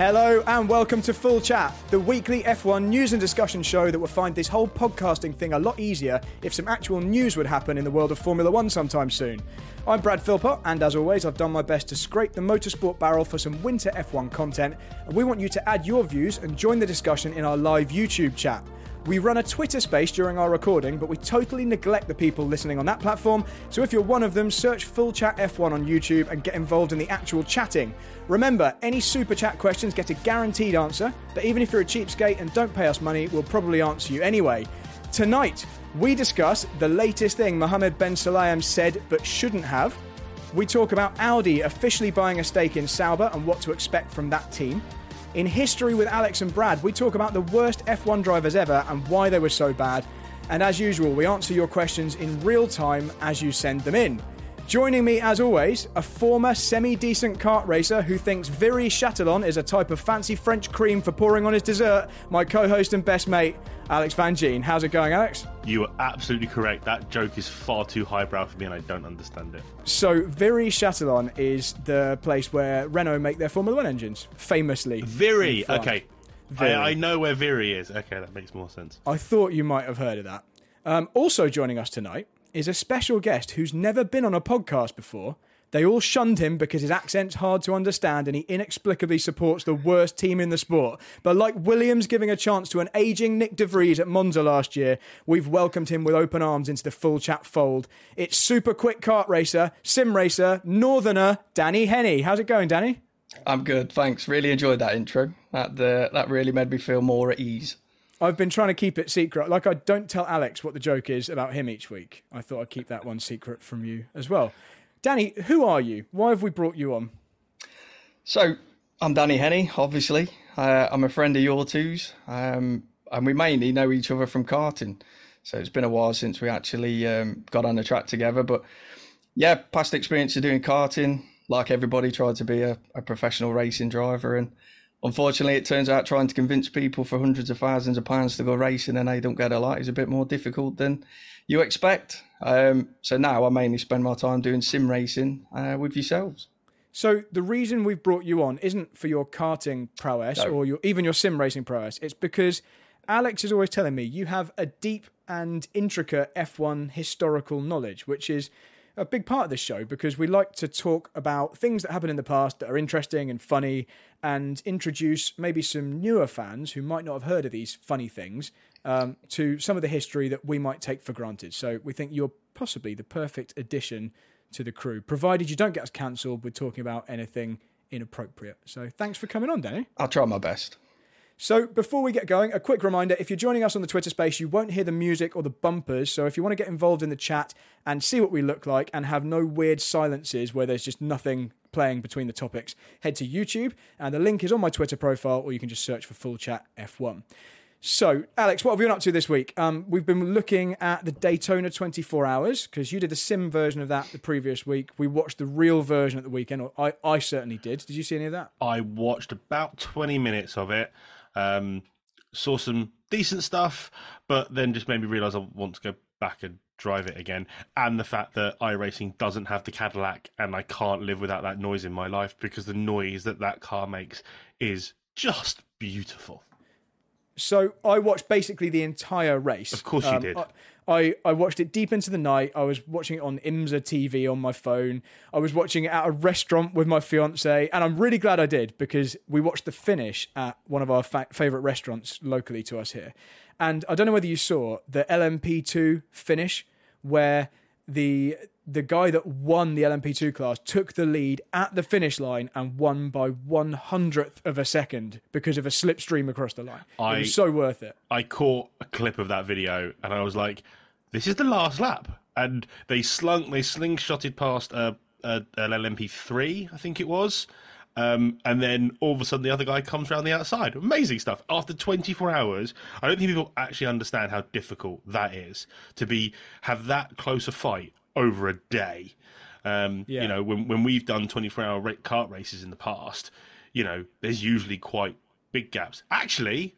Hello and welcome to Full Chat, the weekly F1 news and discussion show that will find this whole podcasting thing a lot easier if some actual news would happen in the world of Formula One sometime soon. I'm Brad Philpott, and as always, I've done my best to scrape the motorsport barrel for some winter F1 content, and we want you to add your views and join the discussion in our live YouTube chat. We run a Twitter space during our recording, but we totally neglect the people listening on that platform. So if you're one of them, search Full Chat F1 on YouTube and get involved in the actual chatting. Remember, any super chat questions get a guaranteed answer, but even if you're a cheapskate and don't pay us money, we'll probably answer you anyway. Tonight, we discuss the latest thing Mohammed Ben Sulayem said but shouldn't have. We talk about Audi officially buying a stake in Sauber and what to expect from that team. In History with Alex and Brad, we talk about the worst F1 drivers ever and why they were so bad. And as usual, we answer your questions in real time as you send them in. Joining me, as always, a former semi decent kart racer who thinks Viry Châtillon is a type of fancy French cream for pouring on his dessert, my co host and best mate, Alex Van Gene. How's it going, Alex? You are absolutely correct. That joke is far too highbrow for me and I don't understand it. So, Viry Châtillon is the place where Renault make their Formula One engines, famously. Viry, okay. Viry. I, I know where Viry is. Okay, that makes more sense. I thought you might have heard of that. Um, also joining us tonight is a special guest who's never been on a podcast before. They all shunned him because his accent's hard to understand and he inexplicably supports the worst team in the sport. But like Williams giving a chance to an aging Nick De Vries at Monza last year, we've welcomed him with open arms into the full chat fold. It's super quick kart racer, sim racer, northerner, Danny Henney. How's it going, Danny? I'm good, thanks. Really enjoyed that intro. That uh, that really made me feel more at ease. I've been trying to keep it secret. Like I don't tell Alex what the joke is about him each week. I thought I'd keep that one secret from you as well. Danny, who are you? Why have we brought you on? So I'm Danny Henney, obviously. Uh, I'm a friend of your two's, um, and we mainly know each other from karting. So it's been a while since we actually um, got on the track together. But yeah, past experience of doing karting. Like everybody, tried to be a, a professional racing driver, and unfortunately, it turns out trying to convince people for hundreds of thousands of pounds to go racing and they don't get a lot is a bit more difficult than you expect. Um, so now I mainly spend my time doing sim racing uh, with yourselves. So the reason we've brought you on isn't for your karting prowess No. or your, even your sim racing prowess. It's because Alex is always telling me you have a deep and intricate F1 historical knowledge, which is a big part of this show because we like to talk about things that happened in the past that are interesting and funny and introduce maybe some newer fans who might not have heard of these funny things um, to some of the history that we might take for granted. So we think you're possibly the perfect addition to the crew, provided you don't get us cancelled with talking about anything inappropriate. So thanks for coming on, Danny. I'll try my best. So before we get going, a quick reminder if you're joining us on the Twitter space, you won't hear the music or the bumpers. So if you want to get involved in the chat and see what we look like and have no weird silences where there's just nothing playing between the topics, head to YouTube and the link is on my Twitter profile or you can just search for Full Chat F1. So, Alex, what have you been up to this week? Um, we've been looking at the Daytona 24 Hours because you did the sim version of that the previous week. We watched the real version at the weekend. Or I, I certainly did. Did you see any of that? I watched about 20 minutes of it, um, saw some decent stuff, but then just made me realise I want to go back and drive it again. And the fact that iRacing doesn't have the Cadillac and I can't live without that noise in my life because the noise that that car makes is just beautiful. So I watched basically the entire race. Of course you Um, did. I, I, I watched it deep into the night. I was watching it on IMSA TV on my phone. I was watching it at a restaurant with my fiance, and I'm really glad I did because we watched the finish at one of our fa- favorite restaurants locally to us here. And I don't know whether you saw the LMP2 finish where the the guy that won the LMP2 class took the lead at the finish line and won by one hundredth of a second because of a slipstream across the line. it was so worth it. I caught a clip of that video and I was like, "This is the last lap." And they slung, they slingshotted past a, a an LMP3, I think it was, um, and then all of a sudden the other guy comes around the outside. Amazing stuff. After 24 hours, I don't think people actually understand how difficult that is to be have that close a fight over a day. Um, Yeah. You know, when when we've done 24 hour kart races in the past, you know, there's usually quite big gaps. Actually,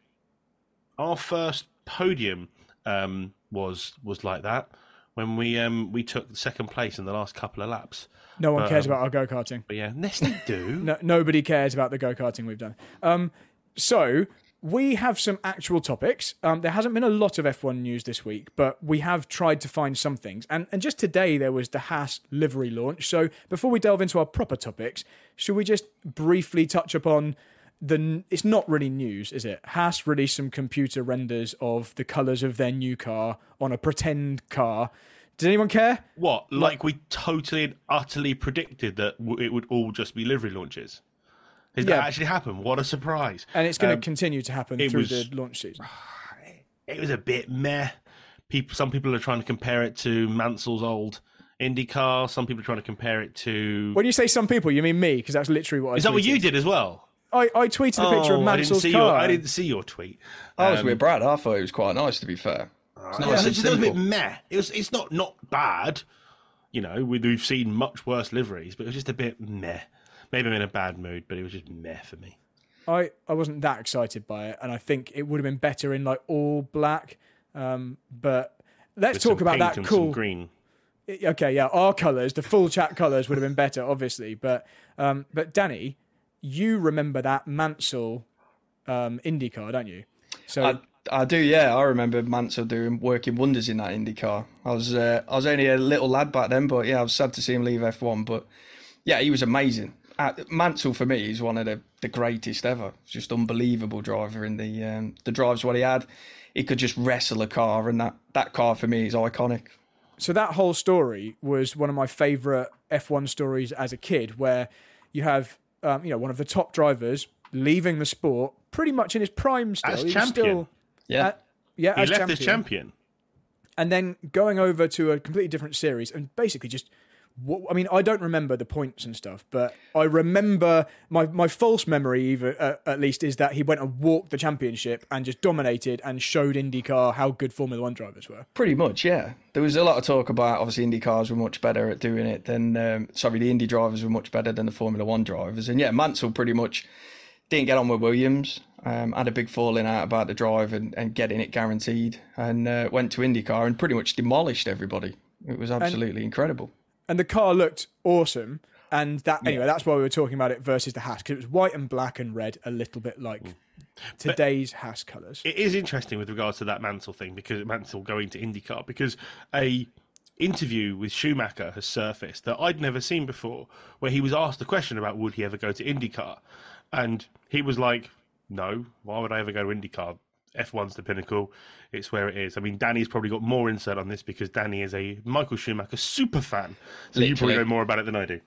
our first podium um, was was like that when we um, we took second place in the last couple of laps. No one But, cares um, about our go karting. But yeah, yes, they do. No, nobody cares about the go karting we've done. Um, so we have some actual topics. Um, there hasn't been a lot of F1 news this week, but we have tried to find some things. And and just today there was the Haas livery launch. So before we delve into our proper topics, should we just briefly touch upon the? It's not really news, is it? Haas released some computer renders of the colours of their new car on a pretend car. Does anyone care? What? Like we totally and utterly predicted that w- it would all just be livery launches. Did Yeah. that actually happen? What a surprise! And it's going to Um, continue to happen through was- the launch season. it was a bit meh. People, some people are trying to compare it to Mansell's old Indy car. Some people are trying to compare it to. When you say some people, you mean me, because that's literally what. Is I Is that what you did as well? I, I tweeted a picture of Oh, I didn't Mansell's see car. your. I didn't see your tweet. I was Um, with Brad. I thought it was quite nice, to be fair. It's nice it and was, it was a bit meh. It was. It's not not bad. You know, we, we've seen much worse liveries, but it was just a bit meh. Maybe I'm in a bad mood, but it was just meh for me. I, I wasn't that excited by it, and I think it would have been better in like all black. Um, but let's With talk some about pink that and cool. some green. Okay, yeah, our colours, the full chat colours would have been better, obviously. But um, but Danny, you remember that Mansell um, IndyCar, don't you? So I, I do, yeah. I remember Mansell doing working wonders in that IndyCar. I was uh, I was only a little lad back then, but yeah, I was sad to see him leave F1. But yeah, he was amazing. Uh, Mansell for me is one of the, the greatest ever. Just unbelievable driver in the um, the drives what he had. He could just wrestle a car, and that that car for me is iconic. so that whole story was one of my favourite F1 stories as a kid, where you have um, you know one of the top drivers leaving the sport pretty much in his prime still. As champion. Still, Yeah, uh, yeah, He as left champion. as champion. and then going over to a completely different series and basically just wh- I mean, I don't remember the points and stuff, but I remember my, my false memory, even uh, at least, is that he went and walked the championship and just dominated and showed IndyCar how good Formula One drivers were. Pretty much, yeah. There was a lot of talk about obviously IndyCars were much better at doing it than um, sorry, the Indy drivers were much better than the Formula One drivers, and yeah, Mansell pretty much didn't get on with Williams. Um, had a big falling out about the drive and, and getting it guaranteed, and uh, went to IndyCar and pretty much demolished everybody. It was absolutely incredible. And the car looked awesome. And that anyway, that's why we were talking about it versus the Haas because it was white and black and red, a little bit like mm. today's Haas colours. It is interesting with regards to that Mansell thing because Mansell going to IndyCar because a interview with Schumacher has surfaced that I'd never seen before, where he was asked the question about would he ever go to IndyCar, and he was like, "No, why would I ever go to IndyCar? F1's the pinnacle. It's where it is." I mean, Danny's probably got more insight on this because Danny is a Michael Schumacher super fan, so you probably know more about it than I do.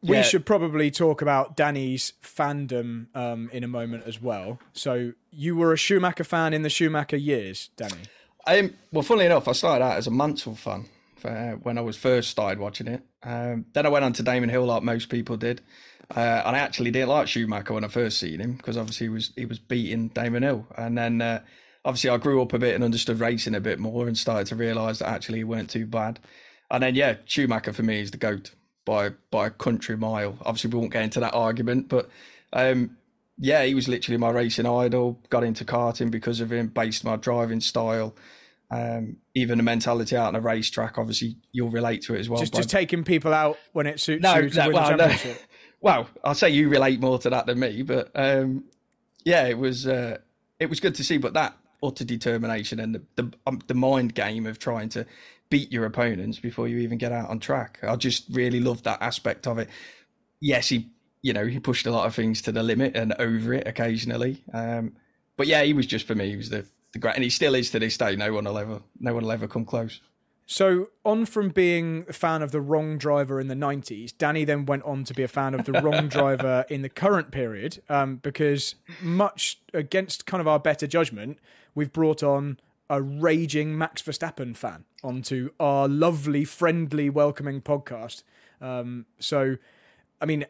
We Yeah. should probably talk about Danny's fandom um, in a moment as well. So you were a Schumacher fan in the Schumacher years, Danny. Um, well, funnily enough, I started out as a Mansell fan uh, when I was first started watching it. Um, then I went on to Damon Hill, like most people did, uh, and I actually didn't like Schumacher when I first seen him because obviously he was he was beating Damon Hill, and then uh, obviously I grew up a bit and understood racing a bit more and started to realise that actually he weren't too bad. And then yeah, Schumacher for me is the goat by by a country mile. Obviously we won't get into that argument, but um, yeah, he was literally my racing idol. Got into karting because of him, based my driving style. Um, even the mentality out on a racetrack, obviously you'll relate to it as well. Just, just taking people out when it suits no, you to no, win well, the no. championship. Well, I'll say you relate more to that than me, but um, yeah, it was uh, it was good to see. But that utter determination and the the, um, the mind game of trying to beat your opponents before you even get out on track, I just really loved that aspect of it. Yes, he you know he pushed a lot of things to the limit and over it occasionally, um, but yeah, he was just for me. He was the the great, and he still is to this day. No one will ever no one will ever come close. So, on from being a fan of the wrong driver in the 90s, Danny then went on to be a fan of the wrong driver in the current period um, because, much against kind of our better judgment, we've brought on a raging Max Verstappen fan onto our lovely, friendly, welcoming podcast. Um, so, I mean,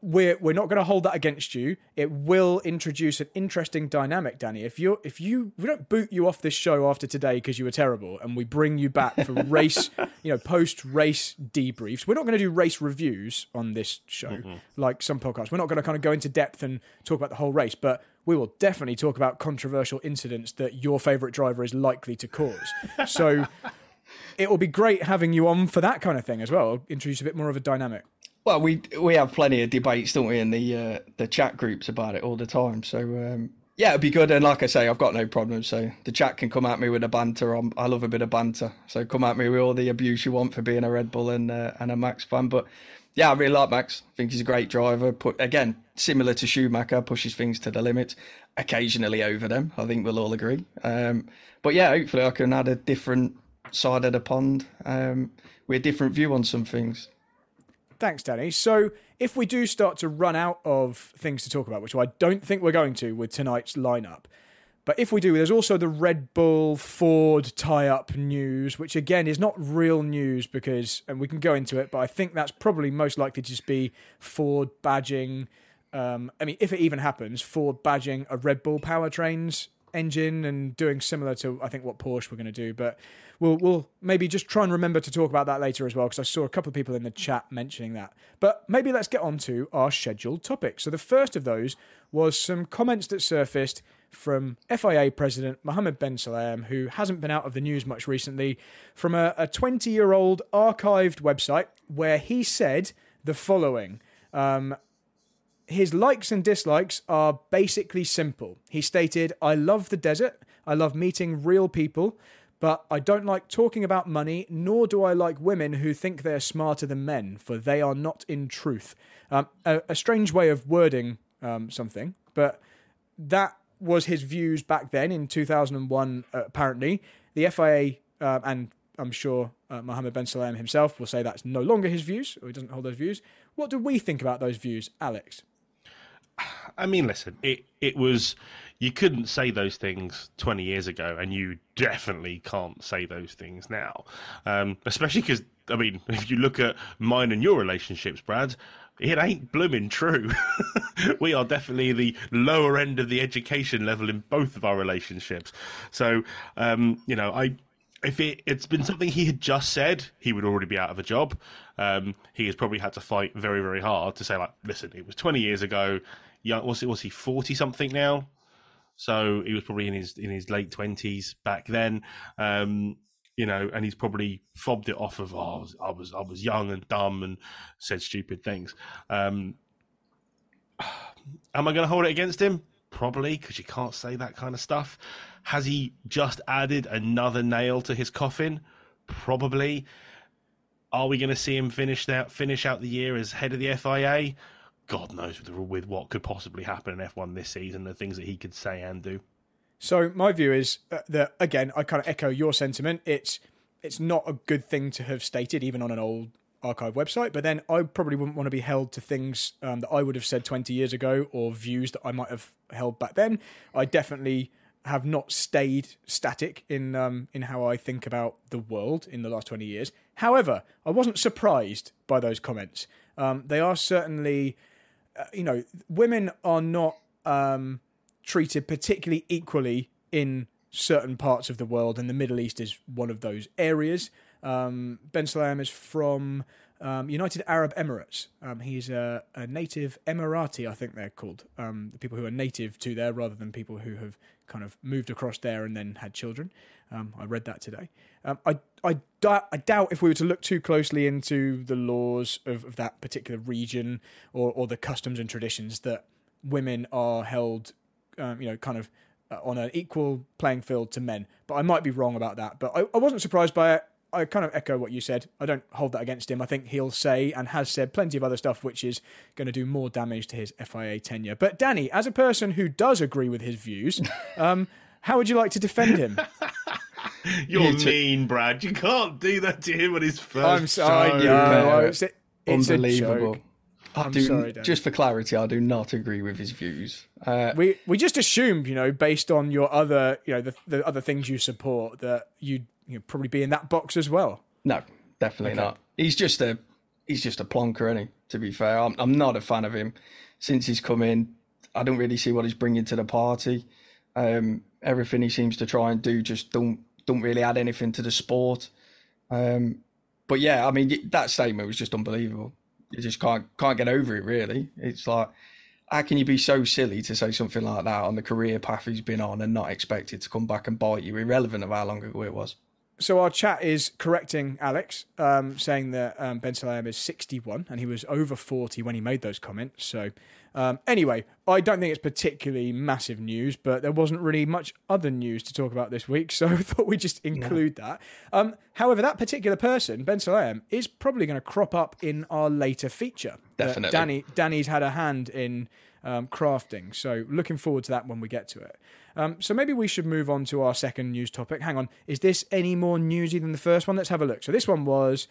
we're we're not going to hold that against you. It will introduce an interesting dynamic, Danny. If you if you we don't boot you off this show after today because you were terrible, and we bring you back for race, you know, post race debriefs. We're not going to do race reviews on this show like some podcasts. We're not going to kind of go into depth and talk about the whole race, but we will definitely talk about controversial incidents that your favorite driver is likely to cause. So. It will be great having you on for that kind of thing as well. Introduce a bit more of a dynamic. Well, we we have plenty of debates, don't we, in the uh, the chat groups about it all the time. So um, yeah, it'd be good. And like I say, I've got no problem. So the chat can come at me with a banter. I'm, I love a bit of banter. So come at me with all the abuse you want for being a Red Bull and uh, and a Max fan. But yeah, I really like Max. I think he's a great driver. Put again, similar to Schumacher, pushes things to the limit. Occasionally over them. I think we'll all agree. Um, but yeah, hopefully I can add a different side of the pond um, with a different view on some things. Thanks, Danny. So, if we do start to run out of things to talk about, which I don't think we're going to with tonight's lineup, but if we do, there's also the Red Bull Ford tie up news, which again is not real news because, and we can go into it, but I think that's probably most likely to just be Ford badging. Um, I mean, if it even happens, Ford badging a Red Bull powertrains engine and doing similar to I think what Porsche were going to do, but we'll we'll maybe just try and remember to talk about that later as well because I saw a couple of people in the chat mentioning that. But maybe let's get on to our scheduled topics. So the first of those was some comments that surfaced from FIA President Mohammed Ben Sulayem, who hasn't been out of the news much recently, from a 20 year old archived website where he said the following. Um, his likes and dislikes are basically simple. He stated, I love the desert. I love meeting real people, but I don't like talking about money, nor do I like women who think they're smarter than men, for they are not in truth. Um, a, a, strange way of wording um, something, but that was his views back then in 2001, uh, apparently. The FIA, uh, and I'm sure uh, Mohammed Ben Sulayem himself will say that's no longer his views, or he doesn't hold those views. What do we think about those views, Alex? I mean, listen, it it was you couldn't say those things 20 years ago, and you definitely can't say those things now. Um, especially because, I mean, if you look at mine and your relationships, Brad, it ain't blooming true. we are definitely the lower end of the education level in both of our relationships. So, um, you know, I if it, it's been something he had just said, he would already be out of a job. Um, he has probably had to fight very, very hard to say, like, listen, it was 20 years ago. Young, was it? Was he 40 something now? So he was probably in his in his late 20s back then. Um, you know, and he's probably fobbed it off of, oh, I was, I was, I was young and dumb and said stupid things. Um, am I going to hold it against him? Probably, because you can't say that kind of stuff. Has he just added another nail to his coffin? Probably. Are we going to see him finish out finish out the year as head of the FIA? God knows with, with what could possibly happen in F1 this season, the things that he could say and do. So my view is uh, that again, I kind of echo your sentiment. It's it's not a good thing to have stated, even on an old archive website. But then I probably wouldn't want to be held to things um, that I would have said 20 years ago or views that I might have held back then. I definitely have not stayed static in um, in how I think about the world in the last 20 years. However, I wasn't surprised by those comments. Um, they are certainly, uh, you know, women are not um, treated particularly equally in certain parts of the world, and the Middle East is one of those areas. Um, Ben Sulayem is from um, United Arab Emirates. Um, he's a, a, native Emirati, I think they're called. Um, the people who are native to there rather than people who have kind of moved across there and then had children. Um, I read that today. Um, I, doubt if we were to look too closely into the laws of, of that particular region or, or the customs and traditions that women are held, you know, kind of uh, on an equal playing field to men. But I might be wrong about that. But I, I wasn't surprised by it. I kind of echo what you said. I don't hold that against him. I think he'll say and has said plenty of other stuff which is going to do more damage to his FIA tenure. But Danny, as a person who does agree with his views, um, how would you like to defend him? You're mean, Brad. You can't do that to him on his first I'm sorry. No, it's, it's Unbelievable. I'm do, sorry, Dan. Just for clarity, I do not agree with his views. Uh, we we just assumed, you know, based on your other, you know, the, the other things you support, that you'd you know, probably be in that box as well. No, definitely okay. not. He's just a he's just a plonker, isn't he? To be fair, I'm I'm not a fan of him since he's come in. I don't really see what he's bringing to the party. Um, everything he seems to try and do just don't don't really add anything to the sport. Um, but yeah, I mean that statement was just unbelievable you just can't can't get over it. Really, it's like how can you be so silly to say something like that on the career path he's been on and not expect it to come back and bite you, irrelevant of how long ago it was? So our chat is correcting Alex, um, saying that um, Ben Sulayem is 61 and he was over 40 when he made those comments. So um, anyway, I don't think it's particularly massive news, but there wasn't really much other news to talk about this week, so I thought we'd just include that. Um, however, that particular person, Ben Sulayem, is probably going to crop up in our later feature. Definitely. Danny, Danny's had a hand in um, crafting, so looking forward to that when we get to it. Um, so maybe we should move on to our second news topic. Hang on, is this any more newsy than the first one? Let's have a look. So this one was.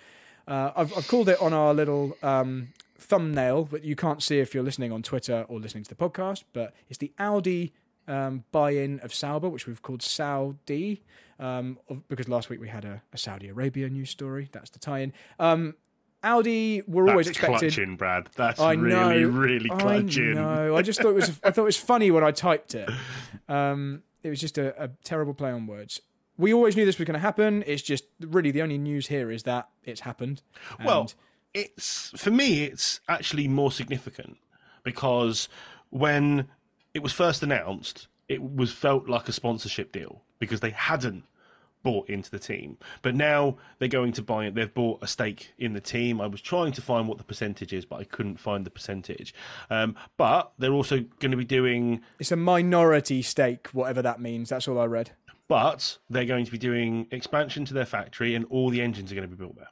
Uh, I've, I've, called it on our little um, thumbnail that you can't see if you're listening on Twitter or listening to the podcast, but it's the Audi um, buy-in of Sauber, which we've called Saudi, um, because last week we had a, a, Saudi Arabia news story. That's the tie-in. Um, Audi were That's always expected. Clutching, Brad. That's I really, know, really clutching. No, I just thought it was. I thought it was funny when I typed it. Um, it was just a, a terrible play on words we always knew this was going to happen. It's just really the only news here is that it's happened. well, it's for me, it's actually more significant because when it was first announced, it was felt like a sponsorship deal because they hadn't bought into the team. But now they're going to buy it. They've bought a stake in the team. I was trying to find what the percentage is, but I couldn't find the percentage. Um, but they're also going to be doing. It's a minority stake, whatever that means. That's all I read. But they're going to be doing expansion to their factory, and all the engines are going to be built there.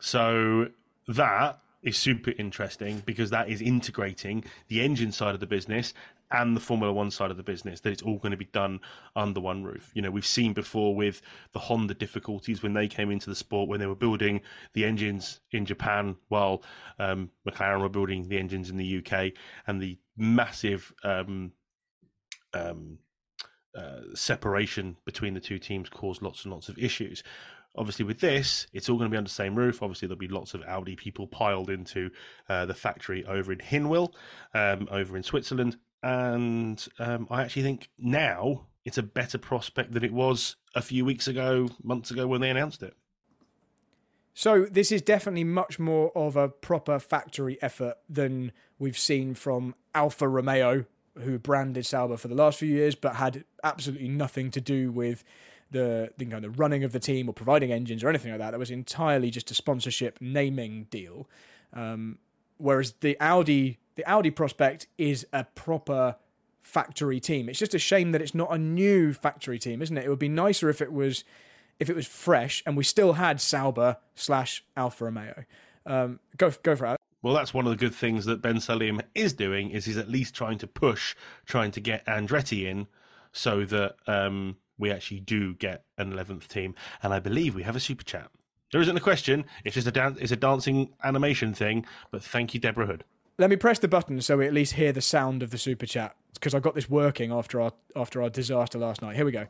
So that is super interesting because that is integrating the engine side of the business and the Formula One side of the business, that it's all going to be done under one roof. You know, we've seen before with the Honda difficulties when they came into the sport, when they were building the engines in Japan while um, McLaren were building the engines in the UK, and the massive um, um, uh, separation between the two teams caused lots and lots of issues. Obviously, with this, it's all going to be under the same roof. Obviously, there'll be lots of Audi people piled into uh, the factory over in Hinwil, um, over in Switzerland. And um, I actually think now it's a better prospect than it was a few weeks ago, months ago when they announced it. So this is definitely much more of a proper factory effort than we've seen from Alfa Romeo, who branded Sauber for the last few years, but had absolutely nothing to do with the the, know, the running of the team or providing engines or anything like that. That was entirely just a sponsorship naming deal. Um, whereas the Audi the Audi prospect is a proper factory team. It's just a shame that it's not a new factory team, isn't it? It would be nicer if it was if it was fresh and we still had Sauber slash Alfa Romeo. Um, go go for it. Well, that's one of the good things that Ben Sulayem is doing is he's at least trying to push, trying to get Andretti in, so that um, we actually do get an 11th team. And I believe we have a super chat. There isn't a question. It's just a dan- it's a dancing animation thing. But thank you, Deborah Hood. Let me press the button so we at least hear the sound of the super chat because I got this working after our after our disaster last night. Here we go.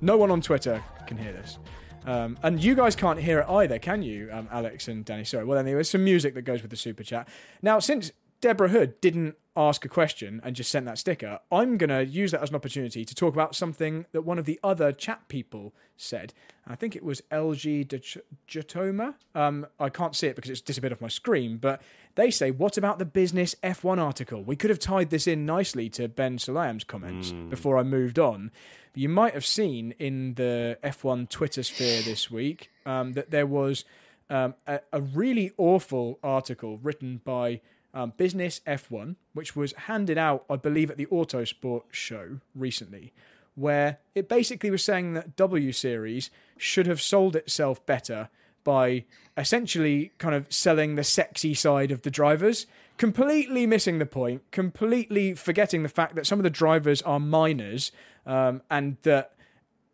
No one on Twitter can hear this. Um, and you guys can't hear it either, can you, um, Alex and Danny? Sorry. Well, anyway, there's some music that goes with the super chat. Now, since Deborah Hood didn't ask a question and just sent that sticker, I'm going to use that as an opportunity to talk about something that one of the other chat people said. I think it was LG Jatoma. Um, I can't see it because it's disappeared off my screen, but they say, What about the business F1 article? We could have tied this in nicely to Ben Sulayem's comments mm. before I moved on. But you might have seen in the F1 Twitter sphere this week um, that there was um, a, a really awful article written by um, Business F1, which was handed out, I believe, at the Autosport show recently, where it basically was saying that W Series should have sold itself better by essentially kind of selling the sexy side of the drivers, completely missing the point, completely forgetting the fact that some of the drivers are minors um, and that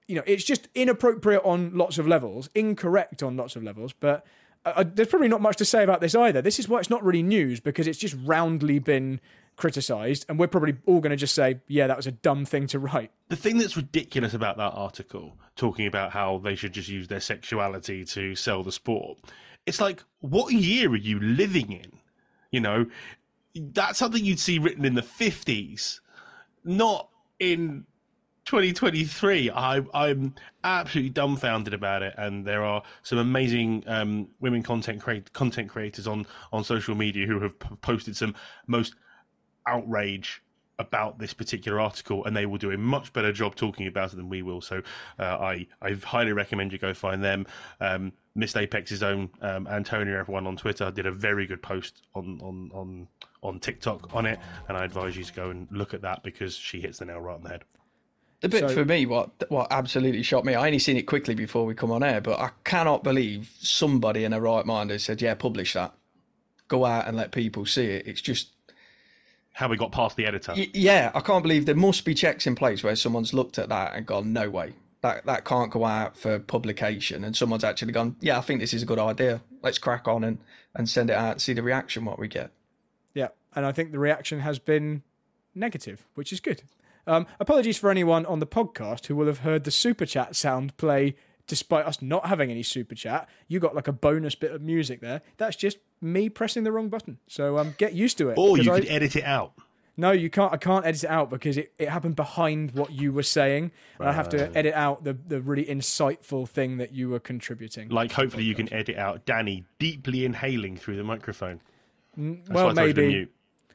you know it's just inappropriate on lots of levels, incorrect on lots of levels, but there's probably not much to say about this either. This is why it's not really news because it's just roundly been criticised, and we're probably all going to just say, "Yeah, that was a dumb thing to write." The thing that's ridiculous about that article, talking about how they should just use their sexuality to sell the sport, it's like, what year are you living in? You know, that's something you'd see written in the fifties, not in 2023 I, i'm absolutely dumbfounded about it and there are some amazing um, women content create, content creators on on social media who have posted some most outrage about this particular article and they will do a much better job talking about it than we will. So uh, i i highly recommend you go find them. Um, missed apex's own um, antonio everyone on twitter did a very good post on on on on tiktok on it and i advise you to go and look at that because she hits the nail right on the head the bit so, for me, what what absolutely shocked me, I only seen it quickly before we come on air, but I cannot believe somebody in a right mind has said, "Yeah, publish that, go out and let people see it." It's just how we got past the editor. Y- yeah, I can't believe there must be checks in place where someone's looked at that and gone, "No way, that that can't go out for publication," and someone's actually gone, "Yeah, I think this is a good idea. Let's crack on and and send it out and see the reaction what we get." Yeah, and I think the reaction has been negative, which is good. Um, apologies for anyone on the podcast who will have heard the super chat sound play despite us not having any super chat. You got like a bonus bit of music there. That's just me pressing the wrong button. So um, get used to it. Or you I, could edit it out. No, you can't. I can't edit it out because it, it happened behind what you were saying. Right. I have to edit out the, the really insightful thing that you were contributing. Like, hopefully, you can edit out Danny deeply inhaling through the microphone. That's well, maybe.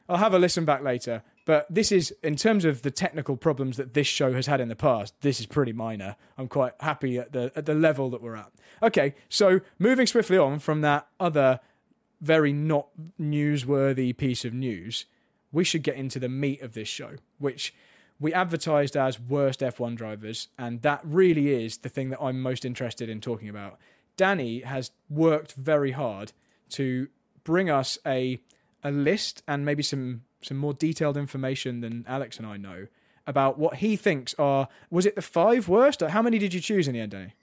I'll have a listen back later. But this is, in terms of the technical problems that this show has had in the past, this is pretty minor. I'm quite happy at the at the level that we're at. Okay, so moving swiftly on from that other very not newsworthy piece of news, we should get into the meat of this show, which we advertised as worst F1 drivers, and that really is the thing that I'm most interested in talking about. Danny has worked very hard to bring us a a list and maybe some some more detailed information than Alex and I know about what he thinks are. Was it the five worst? Or how many did you choose in the end, Danny?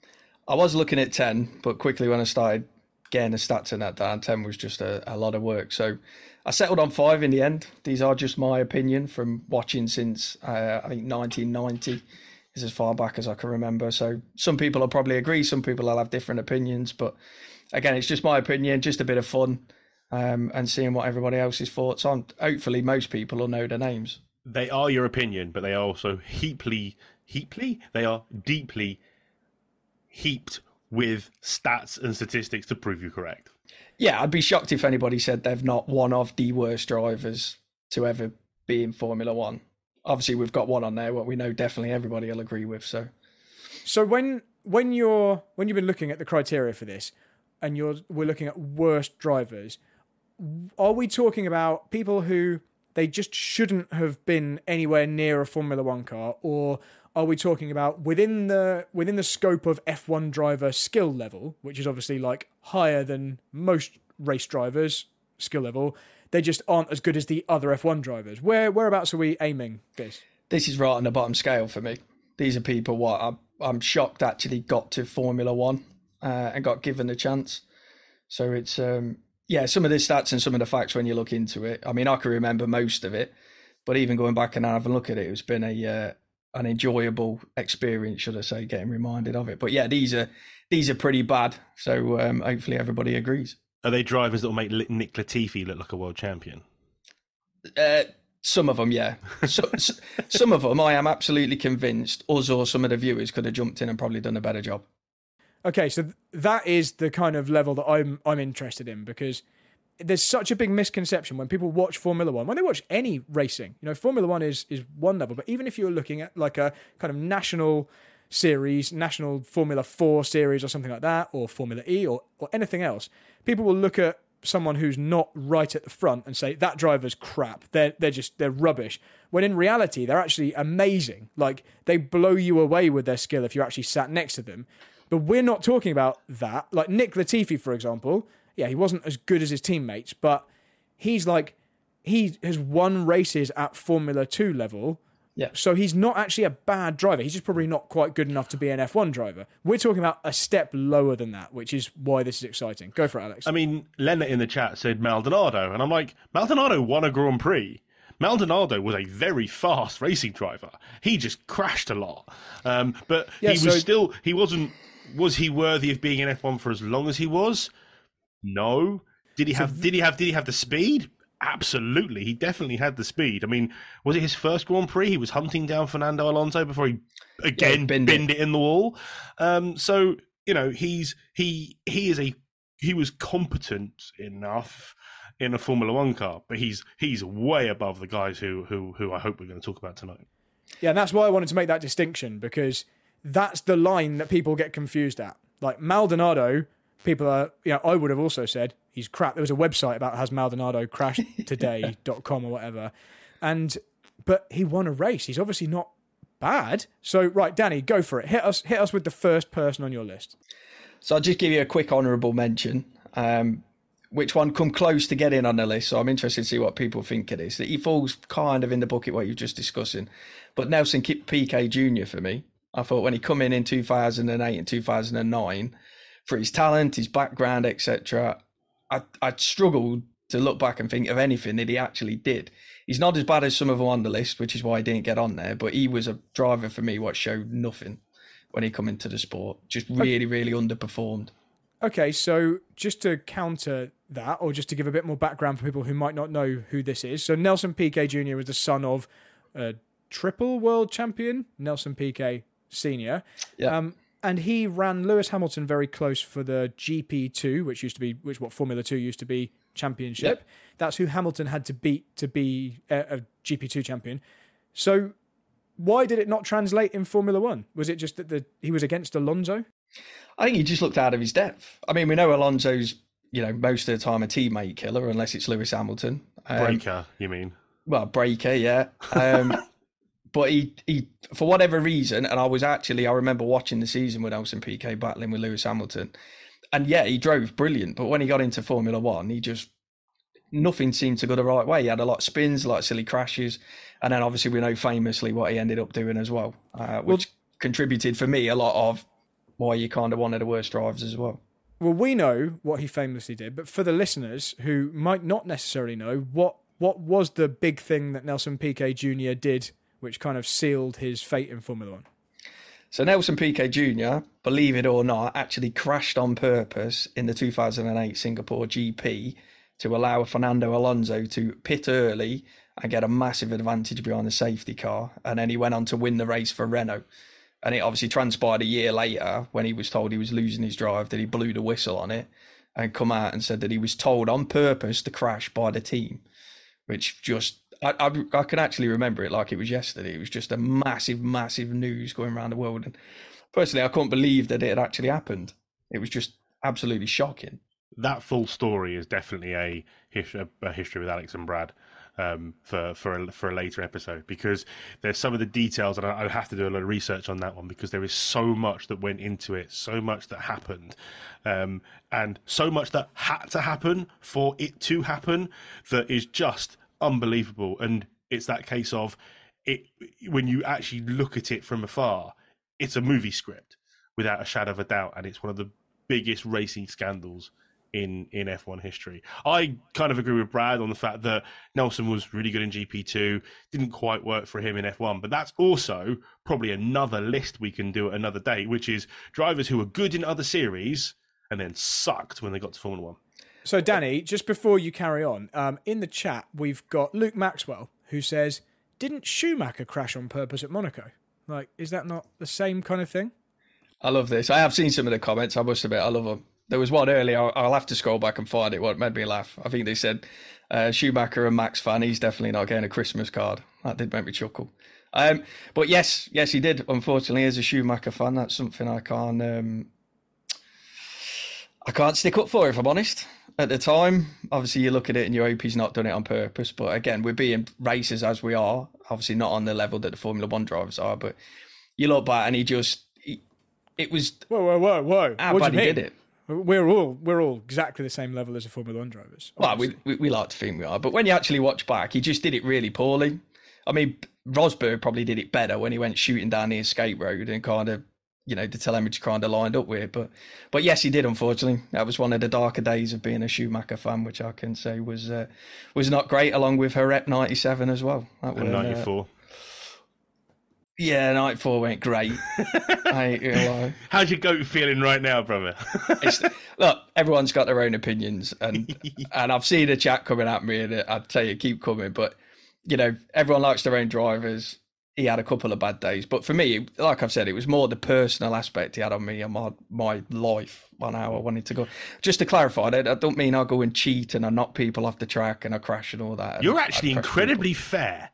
I was looking at 10, but quickly when I started getting the stats in that down, 10 was just a, a lot of work. So I settled on five in the end. These are just my opinion from watching since uh, I think 1990 is as far back as I can remember. So some people will probably agree, some people will have different opinions, but again, it's just my opinion, just a bit of fun um, and seeing what everybody else's thoughts on. Hopefully, most people will know their names. They are your opinion, but they are also heaply, heaply. They are deeply heaped with stats and statistics to prove you correct. Yeah, I'd be shocked if anybody said they've not one of the worst drivers to ever be in Formula One. Obviously, we've got one on there what we know definitely everybody will agree with. So, so when when you're when you've been looking at the criteria for this, and you're we're looking at worst drivers, are we talking about people who they just shouldn't have been anywhere near a Formula One car, or are we talking about within the within the scope of F1 driver skill level, which is obviously like higher than most race drivers skill level? They just aren't as good as the other F1 drivers. Where whereabouts are we aiming this? This is right on the bottom scale for me. These are people what I'm, I'm shocked actually got to Formula One uh, and got given the chance. So it's um, yeah, some of the stats and some of the facts when you look into it. I mean, I can remember most of it, but even going back and having a look at it, it's been a uh, an enjoyable experience, should I say, getting reminded of it. But yeah, these are these are pretty bad. So um, hopefully everybody agrees. Are they drivers that will make Nick Latifi look like a world champion? Uh, some of them, yeah. So, some of them, I am absolutely convinced us or some of the viewers could have jumped in and probably done a better job. Okay, so th- that is the kind of level that I'm I'm interested in because there's such a big misconception when people watch Formula One, when they watch any racing. You know, Formula One is is one level, but even if you're looking at like a kind of national series, national Formula Four series or something like that, or Formula E or, or anything else, people will look at someone who's not right at the front and say that driver's crap. They're they're just they're rubbish. When in reality they're actually amazing. Like they blow you away with their skill if you're actually sat next to them. But we're not talking about that. Like Nick Latifi, for example, yeah, he wasn't as good as his teammates, but he's like he has won races at Formula Two level. Yeah. So he's not actually a bad driver. He's just probably not quite good enough to be an F1 driver. We're talking about a step lower than that, which is why this is exciting. Go for it, Alex. I mean, Leonard in the chat said Maldonado, and I'm like, Maldonado won a Grand Prix. Maldonado was a very fast racing driver. He just crashed a lot, um, but Yeah, he was so- still he wasn't. Was he worthy of being in F1 for as long as he was? No. Did he have? did he have? Did he have the speed? Absolutely, he definitely had the speed. I mean, was it his first Grand Prix? He was hunting down Fernando Alonso before he again binned binned it. it in the wall. Um, so you know, he's he he is a he was competent enough in a Formula One car, but he's he's way above the guys who who who I hope we're going to talk about tonight. Yeah, and that's why I wanted to make that distinction because that's the line that people get confused at. Like Maldonado, people are, you know, I would have also said he's crap. There was a website about has Maldonado crashed today.com or whatever. And, but he won a race. He's obviously not bad. So, right, Danny, go for it. Hit us, hit us with the first person on your list. So I'll just give you a quick honourable mention. Um, which one come close to getting on the list? So I'm interested to see what people think it is. He falls kind of in the bucket what you're just discussing. But Nelson Piquet Jr. for me, I thought when he come in in 2008 and 2009, for his talent, his background, etc., I I struggled to look back and think of anything that he actually did. He's not as bad as some of them on the list, which is why he didn't get on there. But he was a driver for me what showed nothing when he come into the sport. Just really, really underperformed. Okay, so just to counter that, or just to give a bit more background for people who might not know who this is. So Nelson Piquet Jr. was the son of a triple world champion, Nelson Piquet Sr. Yeah. Um, and he ran Lewis Hamilton very close for the GP2, which used to be, which what Formula Two used to be, championship. That's who Hamilton had to beat to be a, a GP2 champion. So why did it not translate in Formula One? Was it just that the he was against Alonso? I think he just looked out of his depth. I mean, we know Alonso's, you know, most of the time a teammate killer, unless it's Lewis Hamilton. Um, Breaker, you mean? well, breaker, yeah. Um, but he, he, for whatever reason, and I was actually, I remember watching the season with Nelson Piquet battling with Lewis Hamilton, and yeah, he drove brilliant. But when he got into Formula One, he just nothing seemed to go the right way. He had a lot of spins, a lot of silly crashes, and then obviously we know famously what he ended up doing as well, uh, which contributed for me a lot of why you kind of one of the worst drivers as well. Well, we know what he famously did, but for the listeners who might not necessarily know, what what was the big thing that Nelson Piquet Jr. did, which kind of sealed his fate in Formula One? So Nelson Piquet Jr., believe it or not, actually crashed on purpose in the 2008 Singapore GP to allow Fernando Alonso to pit early and get a massive advantage behind the safety car. And then he went on to win the race for Renault. And it obviously transpired a year later when he was told he was losing his drive that he blew the whistle on it and come out and said that he was told on purpose to crash by the team, which just I, I, I can actually remember it like it was yesterday. It was just a massive, massive news going around the world. And personally, I couldn't believe that it had actually happened. It was just absolutely shocking. That full story is definitely a, a, history with Alex and Brad um, for for a, for a later episode because there's some of the details, and I, I'd have to do a lot of research on that one because there is so much that went into it, so much that happened, um, and so much that had to happen for it to happen that is just unbelievable. And it's that case of it when you actually look at it from afar, it's a movie script without a shadow of a doubt, and it's one of the biggest racing scandals in in F1 history. I kind of agree with Brad on the fact that Nelson was really good in GP2, didn't quite work for him in F1, but that's also probably another list we can do at another day, which is drivers who were good in other series and then sucked when they got to Formula 1. So, Danny, just before you carry on, um, in the chat we've got Luke Maxwell who says, "Didn't Schumacher crash on purpose at Monaco? Like, is that not the same kind of thing?" I love this. I have seen some of the comments. I must admit, I love them. There was one earlier. I'll, I'll have to scroll back and find it. What made me laugh? I think they said uh, Schumacher and Max fan. He's definitely not getting a Christmas card. That did make me chuckle. Um, but yes, yes, he did. Unfortunately, as a Schumacher fan, that's something I can't. Um, I can't stick up for, if I'm honest. At the time, obviously, you look at it and you hope he's not done it on purpose. But again, we're being racers as we are, obviously not on the level that the Formula One drivers are. But you look back and he just, he, it was. Whoa, whoa, whoa, whoa! How what bad he did it. We're all we're all exactly the same level as the Formula One drivers. Well, we, we we like to think we are, but when you actually watch back, he just did it really poorly. I mean, Rosberg probably did it better when he went shooting down the escape road and kind of, you know, the telemetry kind of lined up with. But, but yes, he did. Unfortunately, that was one of the darker days of being a Schumacher fan, which I can say was uh, was not great. Along with Jerez ninety seven as well. That And were, uh, 94. yeah, ninety four went great. I ain't gonna lie. How's your goat feeling right now, brother? It's, look, everyone's got their own opinions, and and I've seen a chat coming at me, and I'd tell you keep coming. But you know, everyone likes their own drivers. He had a couple of bad days, but for me, like I've said, it was more the personal aspect he had on me and my my life on how I wanted to go. Just to clarify, I don't mean I go and cheat and I knock people off the track and I crash and all that. You're actually incredibly people. fair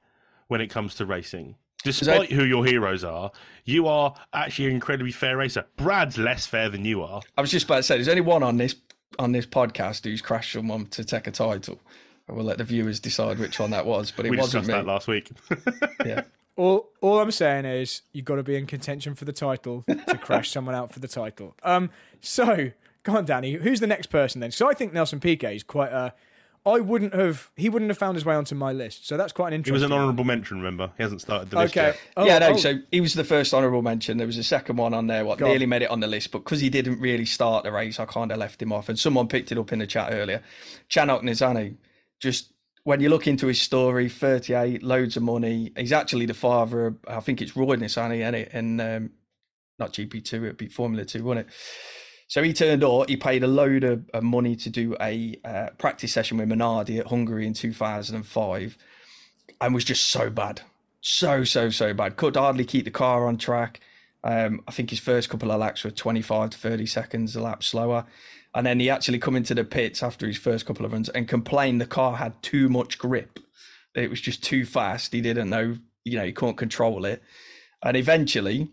when it comes to racing. that- Despite who your heroes are, you are actually an incredibly fair racer. Brad's less fair than you are. I was just about to say, there's only one on this on this podcast who's crashed someone to take a title. We'll let the viewers decide which one that was, but it we wasn't me. that last week. Yeah. All all I'm saying is you've got to be in contention for the title to crash someone out for the title. Um, so go on, Danny. Who's the next person then? So I think Nelson Piquet is quite a. I wouldn't have. He wouldn't have found his way onto my list. So that's quite an interesting. He was an honourable mention, remember? He hasn't started the list Okay. yet. Oh, yeah, no. oh, So he was the first honourable mention. There was a second one on there, what Go on. nearly made it on the list, but because he didn't really start the race, I kind of left him off. And someone picked it up in the chat earlier. Chanoch Nissany, just when you look into his story, 38, loads of money. He's actually the father of, I think it's Roy Nissany, and it, and um, not GP2, it'd be Formula 2, wouldn't it? So he turned up, he paid a load of, of money to do a uh, practice session with Minardi at Hungary in 2005 and was just so bad. So, so, so bad. Could hardly keep the car on track. Um, I think his first couple of laps were 25 to 30 seconds a lap slower. And then he actually come into the pits after his first couple of runs and complained the car had too much grip. It was just too fast. He didn't know, you know, he couldn't control it. And eventually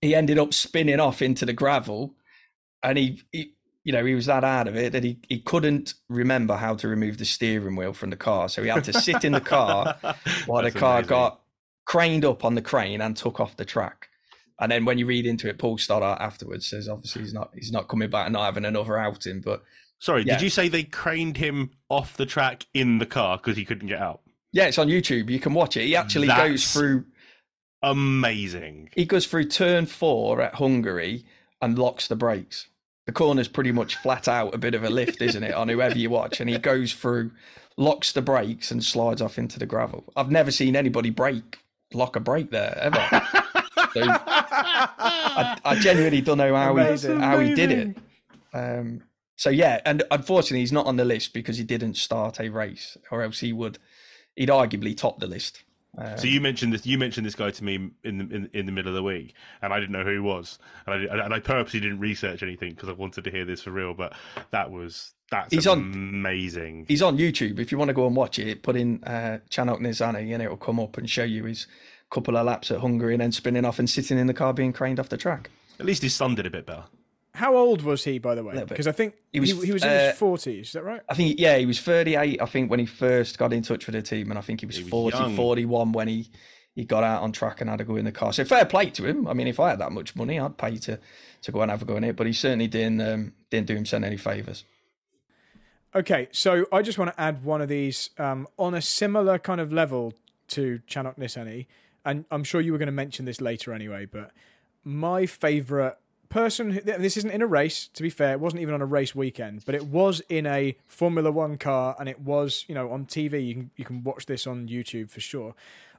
he ended up spinning off into the gravel and he, he you know, he was that out of it that he, he couldn't remember how to remove the steering wheel from the car. So he had to sit in the car while the car amazing. got craned up on the crane and took off the track. And then when you read into it, Paul Stoddart afterwards says obviously he's not he's not coming back and not having another outing. But Sorry, Yeah. did you say they craned him off the track in the car because he couldn't get out? yeah, it's on YouTube. You can watch it. He actually That's- goes through Amazing. he goes through turn four at Hungary and locks the brakes. The corner's pretty much flat out, a bit of a lift, isn't it, on whoever you watch? And he goes through, locks the brakes, and slides off into the gravel. I've never seen anybody break, lock a brake there ever. so I, I genuinely don't know how Amazing. he how he did it. Um, so yeah, and unfortunately, he's not on the list because he didn't start a race, or else he would, he'd arguably top the list. Um, So you mentioned this. You mentioned this guy to me in the in, in the middle of the week, and I didn't know who he was, and I and I purposely didn't research anything because I wanted to hear this for real. But that was that's He's on- amazing. He's on YouTube. If you want to go and watch it, put in uh, Chanoch Nissany and it'll come up and show you his couple of laps at Hungary and then spinning off and sitting in the car being craned off the track. At least his son did a bit better. How old was he, by the way? Because I think he He was was, he, was in uh, his forties. Is that right? I think, yeah, he was 38, I think, when he first got in touch with the team. And I think he was, He was 40, young. 41 when he, he got out on track and had a go in the car. So fair play to him. I mean, if I had that much money, I'd pay to, to go and have a go in it. But he certainly didn't, um, didn't do himself any favours. Okay, so I just want to add one of these um, on a similar kind of level to Chanoch Nissany, and I'm sure you were going to mention this later anyway. But my favourite person, who, this isn't in a race. To be fair, it wasn't even on a race weekend, but it was in a Formula One car, and it was you know on TV. You can you can watch this on YouTube for sure.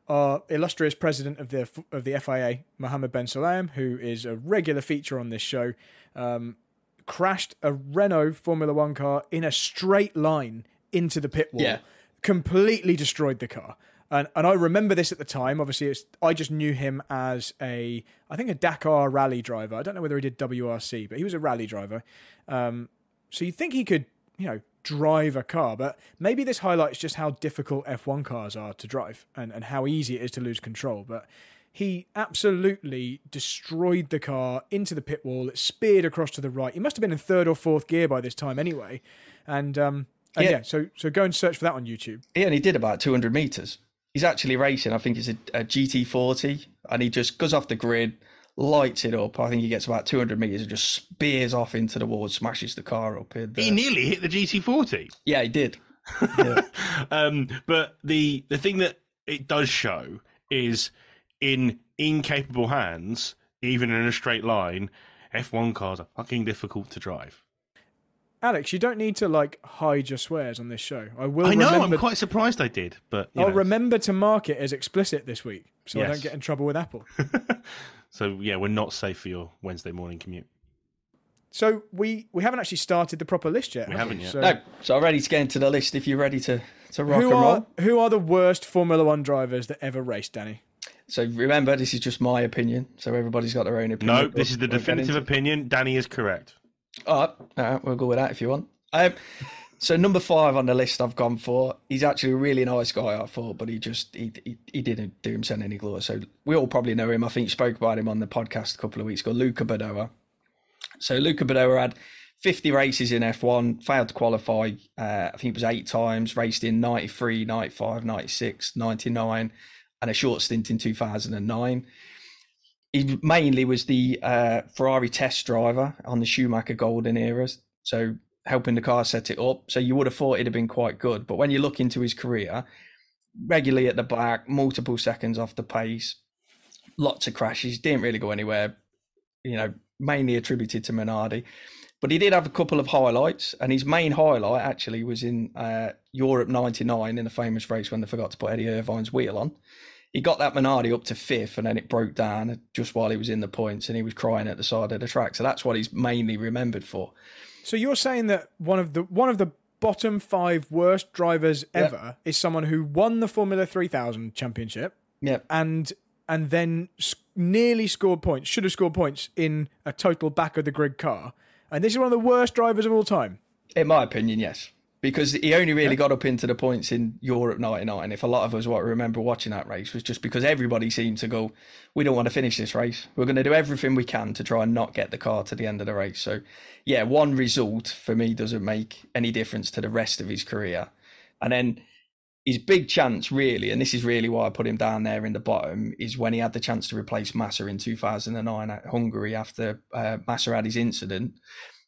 Our illustrious president of the of the FIA, Mohammed Ben Sulayem, who is a regular feature on this show. Um, crashed a Renault Formula One car in a straight line into the pit wall. Yeah. Completely destroyed the car. And, and I remember this at the time. Obviously, it's, I just knew him as a, I think, a Dakar rally driver. I don't know whether he did WRC, but he was a rally driver. Um, so you'd think he could, you know, drive a car, but maybe this highlights just how difficult F1 cars are to drive and, and how easy it is to lose control. But he absolutely destroyed the car into the pit wall. It speared across to the right. He must have been in third or fourth gear by this time anyway. And, um, and yeah. Yeah. so so go and search for that on YouTube. He only did about 200 meters. He's actually racing. I think it's a, a GT40, and he just goes off the grid, lights it up. I think he gets about 200 meters and just spears off into the wall, smashes the car up. In He nearly hit the GT40. yeah, he did. um, but the the thing that it does show is in incapable hands, even in a straight line, F1 cars are fucking difficult to drive. Alex, you don't need to like hide your swears on this show. I will I know. remember I'm quite surprised I did, but I'll know. remember to mark it as explicit this week so I don't get in trouble with Apple. so yeah, we're not safe for your Wednesday morning commute. So we we haven't actually started the proper list yet. We have haven't yet. So No, so I'm ready to get into the list if you're ready to, to rock who and are roll. who are the worst Formula One drivers that ever raced, Danny? So remember, this is just my opinion. So everybody's got their own opinion. No, this is the definitive opinion. Danny is correct. All right, all right, we'll go with that if you want. Um, so number five on the list I've gone for. He's actually a really nice guy, I thought, but he just he he, he didn't do himself any glory. So we all probably know him. I think you spoke about him on the podcast a couple of weeks ago. Luca Badoer. So Luca Badoer had 50 races in F1, failed to qualify. Uh, I think it was eight times. Raced in 93, 95, 96, 99, and a short stint in 2009 he mainly was the uh, Ferrari test driver on the Schumacher Golden eras, so helping the car set it up. So you would have thought it'd have been quite good, but when you look into his career, regularly at the back, multiple seconds off the pace, lots of crashes, didn't really go anywhere. You know, mainly attributed to Minardi. But he did have a couple of highlights, and his main highlight actually was in uh, Europe '99 in the famous race when they forgot to put Eddie Irvine's wheel on he got that Minardi up to fifth and then it broke down just while he was in the points and he was crying at the side of the track. So that's what he's mainly remembered for. So you're saying that one of the one of the bottom five worst drivers ever is someone who won the Formula 3000 championship Yeah. and and then nearly scored points, should have scored points in a total back of the grid car. And this is one of the worst drivers of all time. In my opinion, yes. Because he only really got up into the points in Europe 99. If a lot of us what remember watching that race was just because everybody seemed to go, we don't want to finish this race. We're going to do everything we can to try and not get the car to the end of the race. So, yeah, one result for me doesn't make any difference to the rest of his career. And then his big chance, really, and this is really why I put him down there in the bottom, is when he had the chance to replace Massa in 2009 at Hungary after uh, Massa had his incident.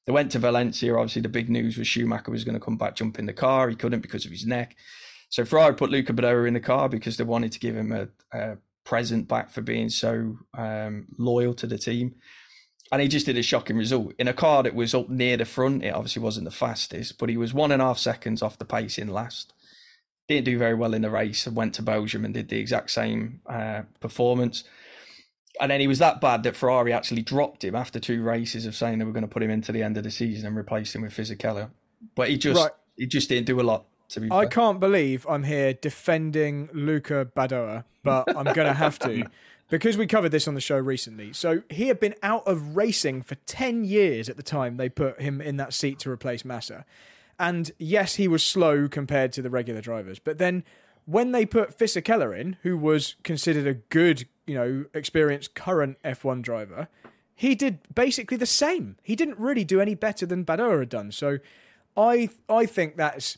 They went to Valencia. Obviously, the big news was Schumacher was going to come back, jump in the car. He couldn't because of his neck. So Ferrari put Luca Badoer in the car because they wanted to give him a, a present back for being so um, loyal to the team. And he just did a shocking result in a car that was up near the front. It obviously wasn't the fastest, but he was one and a half seconds off the pace in last. Didn't do very well in the race and went to Belgium and did the exact same uh, performance and then he was that bad that Ferrari actually dropped him after two races of saying they were going to put him into the end of the season and replace him with Fisichella. But he just Right. he just didn't do a lot. To be I fair. can't believe I'm here defending Luca Badoer, but I'm going to have to because we covered this on the show recently. So he had been out of racing for 10 years at the time they put him in that seat to replace Massa. And yes, he was slow compared to the regular drivers, but then when they put Fisichella in, who was considered a good, you know, experienced current F1 driver, he did basically the same. He didn't really do any better than Badoer had done. So I I think that's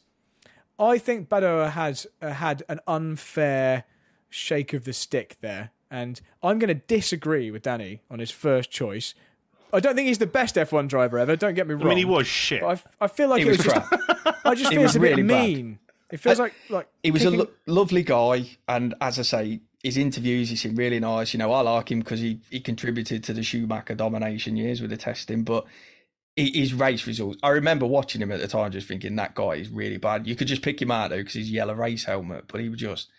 I think Badoer has uh, had an unfair shake of the stick there, and I'm going to disagree with Danny on his first choice. I don't think he's the best F1 driver ever. Don't get me wrong. I mean, he was shit. But I, I feel like He it was was, just. I just feel it's a bit really bad. mean. It feels like like he was a lo- lovely guy, and as I say, his interviews he seemed really nice. You know, I like him because he he contributed to the Schumacher domination years with the testing, but. His race results. I remember watching him at the time, just thinking that guy is really bad. You could just pick him out though because his yellow race helmet, but he was just,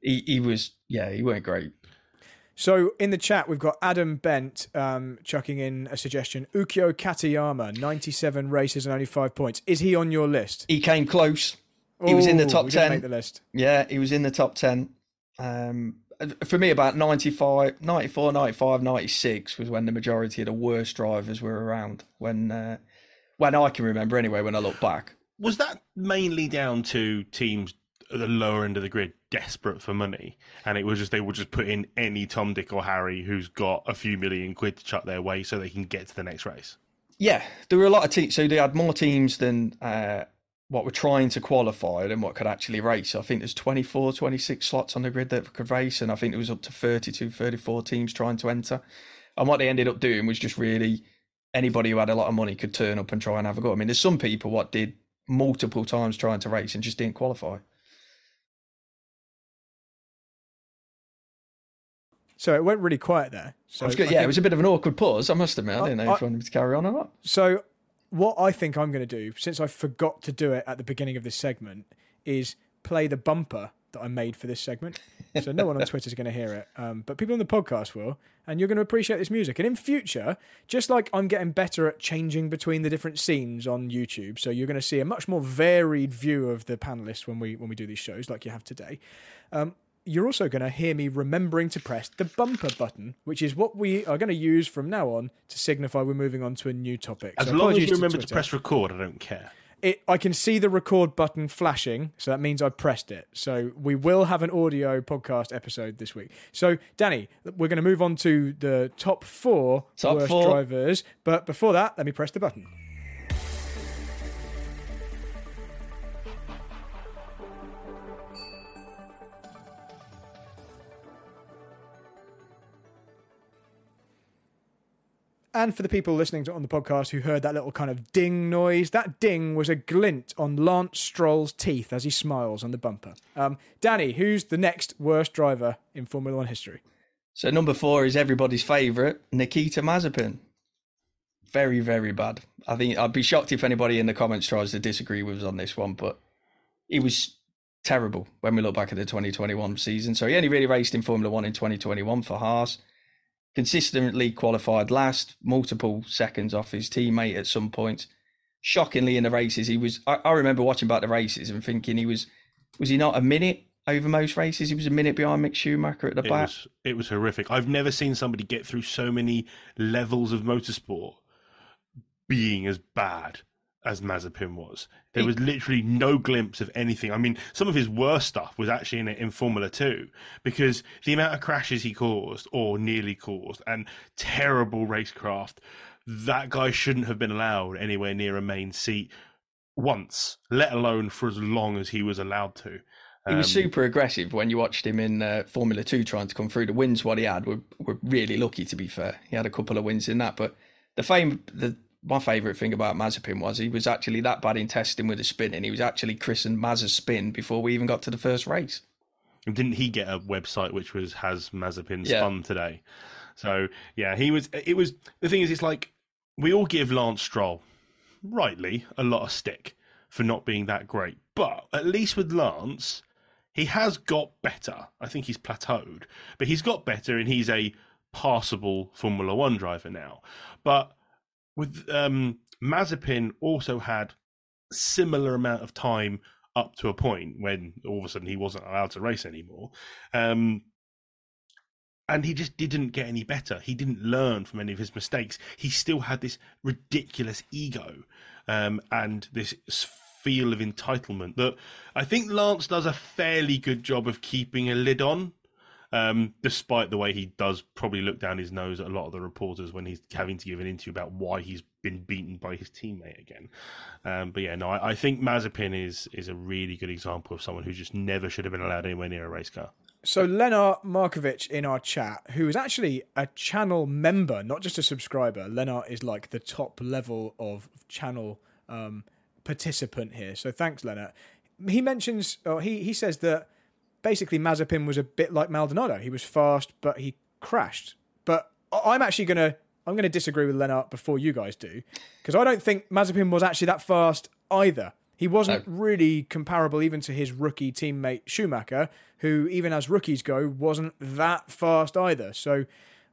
he, he was, yeah, he weren't great. So in the chat, we've got Adam Bent um, chucking in a suggestion. Ukyo Katayama, 97 races and only five points. Is he on your list? He came close. He was in the Ooh, top we 10. Make the list. Yeah, he was in the top 10. Um, for me, about 95, 94, 95, 96 was when the majority of the worst drivers were around. When, uh, when I can remember, anyway, when I look back. Was that mainly down to teams at the lower end of the grid desperate for money, and it was just they would just put in any Tom, Dick, or Harry who's got a few million quid to chuck their way so they can get to the next race? Yeah, there were a lot of teams. So they had more teams than uh, what were trying to qualify and what could actually race. I think there's 24, 26 slots on the grid that could race, and I think it was up to 32, 34 teams trying to enter. And what they ended up doing was just really anybody who had a lot of money could turn up and try and have a go. I mean, there's some people what did multiple times trying to race and just didn't qualify. So it went really quiet there. So good. Yeah, think- it was a bit of an awkward pause. I must admit, I didn't know I- if you wanted me to carry on or not. So, what I think I'm going to do, since I forgot to do it at the beginning of this segment, is play the bumper that I made for this segment. So no one on Twitter is going to hear it, um, but people on the podcast will, and you're going to appreciate this music. And in future, just like I'm getting better at changing between the different scenes on YouTube, so you're going to see a much more varied view of the panelists when we when we do these shows, like you have today. Um, you're also going to hear me remembering to press the bumper button, which is what we are going to use from now on to signify we're moving on to a new topic. As So long as apologies you remember to Twitter. press record, I don't care. it, I can see the record button flashing, so that means I pressed it. So we will have an audio podcast episode this week. So Danny, we're going to move on to the top four Top worst four. drivers, but before that, let me press the button. And for the people listening to on the podcast who heard that little kind of ding noise, that ding was a glint on Lance Stroll's teeth as he smiles on the bumper. Um, Danny, who's the next worst driver in Formula One history? So number four is everybody's favourite, Nikita Mazepin. Very, very bad. I think I'd be shocked if anybody in the comments tries to disagree with us on this one, but he was terrible when we look back at the 2021 season. So he only really raced in Formula One in 2021 for Haas. Consistently qualified last, multiple seconds off his teammate at some point. Shockingly in the races, he was. I, I remember watching back the races and thinking he was. Was he not a minute over most races? He was a minute behind Mick Schumacher at the It back. was it was horrific. I've never seen somebody get through so many levels of motorsport being as bad as Mazepin was. There was literally no glimpse of anything. I mean, some of his worst stuff was actually in in Formula Two because the amount of crashes he caused or nearly caused and terrible racecraft. That guy shouldn't have been allowed anywhere near a main seat once, let alone for as long as he was allowed to. He was Um, super aggressive when you watched him in uh, Formula Two trying to come through. The wins what he had were, were really lucky. To be fair, he had a couple of wins in that. But the fame, the my favourite thing about Mazepin was he was actually that bad in testing with the spin, and he was actually christened Maz's spin before we even got to the first race. And didn't he get a website which was has Mazepin Yeah. spun today? So yeah, he was. It was the thing is, it's like we all give Lance Stroll, rightly, a lot of stick for not being that great, but at least with Lance, he has got better. I think he's plateaued, but he's got better, and he's a passable Formula One driver now. But with um, Mazepin, also had similar amount of time up to a point when all of a sudden he wasn't allowed to race anymore. Um, and he just didn't get any better. He didn't learn from any of his mistakes. He still had this ridiculous ego um, and this feel of entitlement that I think Lance does a fairly good job of keeping a lid on. Um, despite the way he does probably look down his nose at a lot of the reporters when he's having to give an interview about why he's been beaten by his teammate again. Um, but yeah, no, I, I think Mazepin is is a really good example of someone who just never should have been allowed anywhere near a race car. So Lenart Markovic in our chat, who is actually a channel member, not just a subscriber. Lenart is like the top level of channel um, participant here. So thanks, Lenart. He mentions, or he he says that basically Mazepin was a bit like Maldonado. He was fast, but he crashed. But I'm actually gonna I'm gonna disagree with Lenart before you guys do, because I don't think Mazepin was actually that fast either. He wasn't really comparable even to his rookie teammate Schumacher, who, even as rookies go, wasn't that fast either. So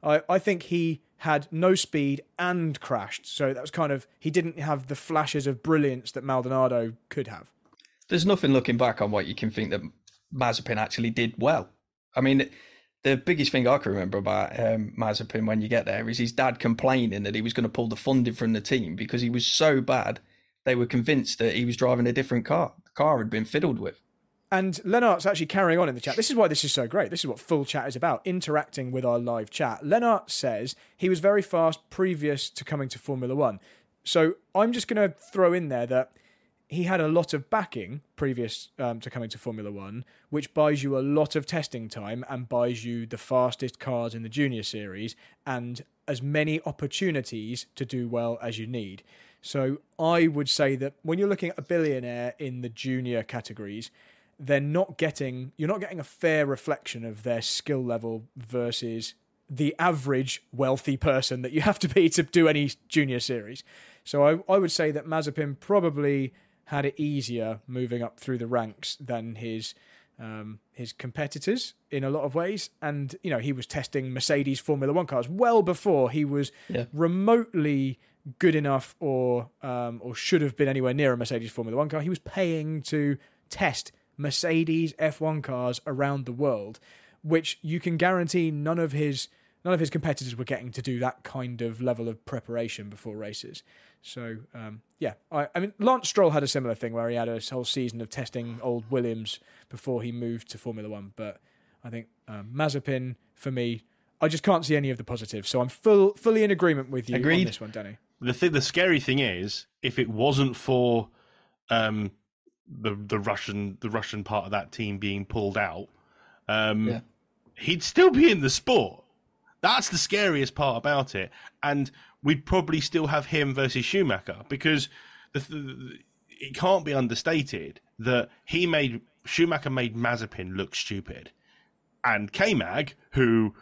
I, I think he had no speed and crashed. So that was kind of, he didn't have the flashes of brilliance that Maldonado could have. There's nothing looking back on what you can think that Mazepin actually did well. I mean, the biggest thing I can remember about um, Mazepin when you get there is his dad complaining that he was going to pull the funding from the team because he was so bad they were convinced that he was driving a different car. The car had been fiddled with. And Lennart's actually carrying on in the chat. This is why this is so great. This is what full chat is about, interacting with our live chat. Lennart says he was very fast previous to coming to Formula One. So I'm just going to throw in there that he had a lot of backing previous um, to coming to Formula One, which buys you a lot of testing time and buys you the fastest cars in the junior series and as many opportunities to do well as you need. So I would say that when you're looking at a billionaire in the junior categories, they're not getting you're not getting a fair reflection of their skill level versus the average wealthy person that you have to be to do any junior series. So I, I would say that Mazepin probably had it easier moving up through the ranks than his um, his competitors in a lot of ways. And you know, he was testing Mercedes Formula One cars well before he was Yeah. remotely good enough or um, or should have been anywhere near a Mercedes Formula One car. He was paying to test Mercedes F1 cars around the world, which you can guarantee none of his none of his competitors were getting to do that kind of level of preparation before races. So um, yeah, I, I mean Lance Stroll had a similar thing where he had a whole season of testing old Williams before he moved to Formula One. But I think um, Mazepin for me, I just can't see any of the positives. So I'm full fully in agreement with you on this one, Danny. the thing, the scary thing is, if it wasn't for um, the the Russian the Russian part of that team being pulled out, um, Yeah. he'd still be in the sport. That's the scariest part about it, and we'd probably still have him versus Schumacher because the, the, it can't be understated that he made Schumacher made Mazepin look stupid, and K-Mag, who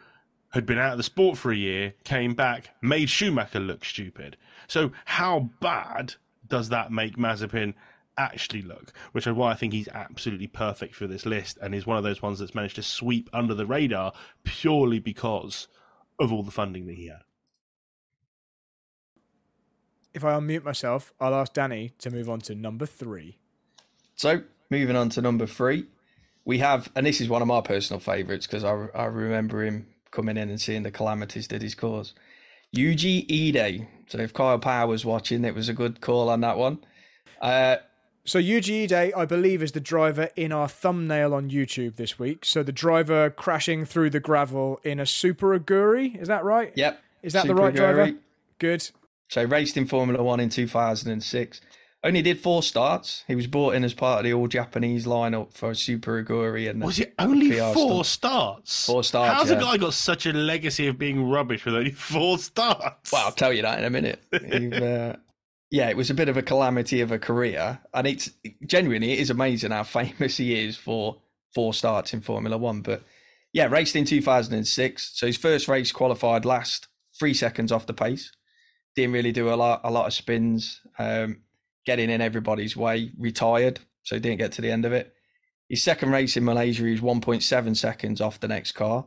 had been out of the sport for a year, came back, made Schumacher look stupid. So how bad does that make Mazepin actually look? Which is why I think he's absolutely perfect for this list and is one of those ones that's managed to sweep under the radar purely because of all the funding that he had. If I unmute myself, I'll ask Danny to move on to number three. So, moving on to number three, we have, and this is one of my personal favourites because I, I remember him coming in and seeing the calamities that he's caused. Yuji Ide. So, if Kyle Power was watching, it was a good call on that one. Uh, So Yuji Ide, I believe, is the driver in our thumbnail on YouTube this week. So the driver crashing through the gravel in a Super Aguri, is that right? yep. Is that the Super right driver? Good. So, raced in Formula One in 2006. Only did four starts. He was brought in as part of the all Japanese lineup for Super Aguri and Was it only PR four stuff. starts? Four starts, How's yeah. a guy got such a legacy of being rubbish with only four starts? Well, I'll tell you that in a minute. Uh, yeah, it was a bit of a calamity of a career, and it's genuinely it is amazing how famous he is for four starts in Formula One. But yeah, raced in 2006, so his first race qualified last three seconds off the pace. Didn't really do a lot, a lot of spins, um, getting in everybody's way. Retired, so didn't get to the end of it. His second race in Malaysia, he was 1.7 seconds off the next car.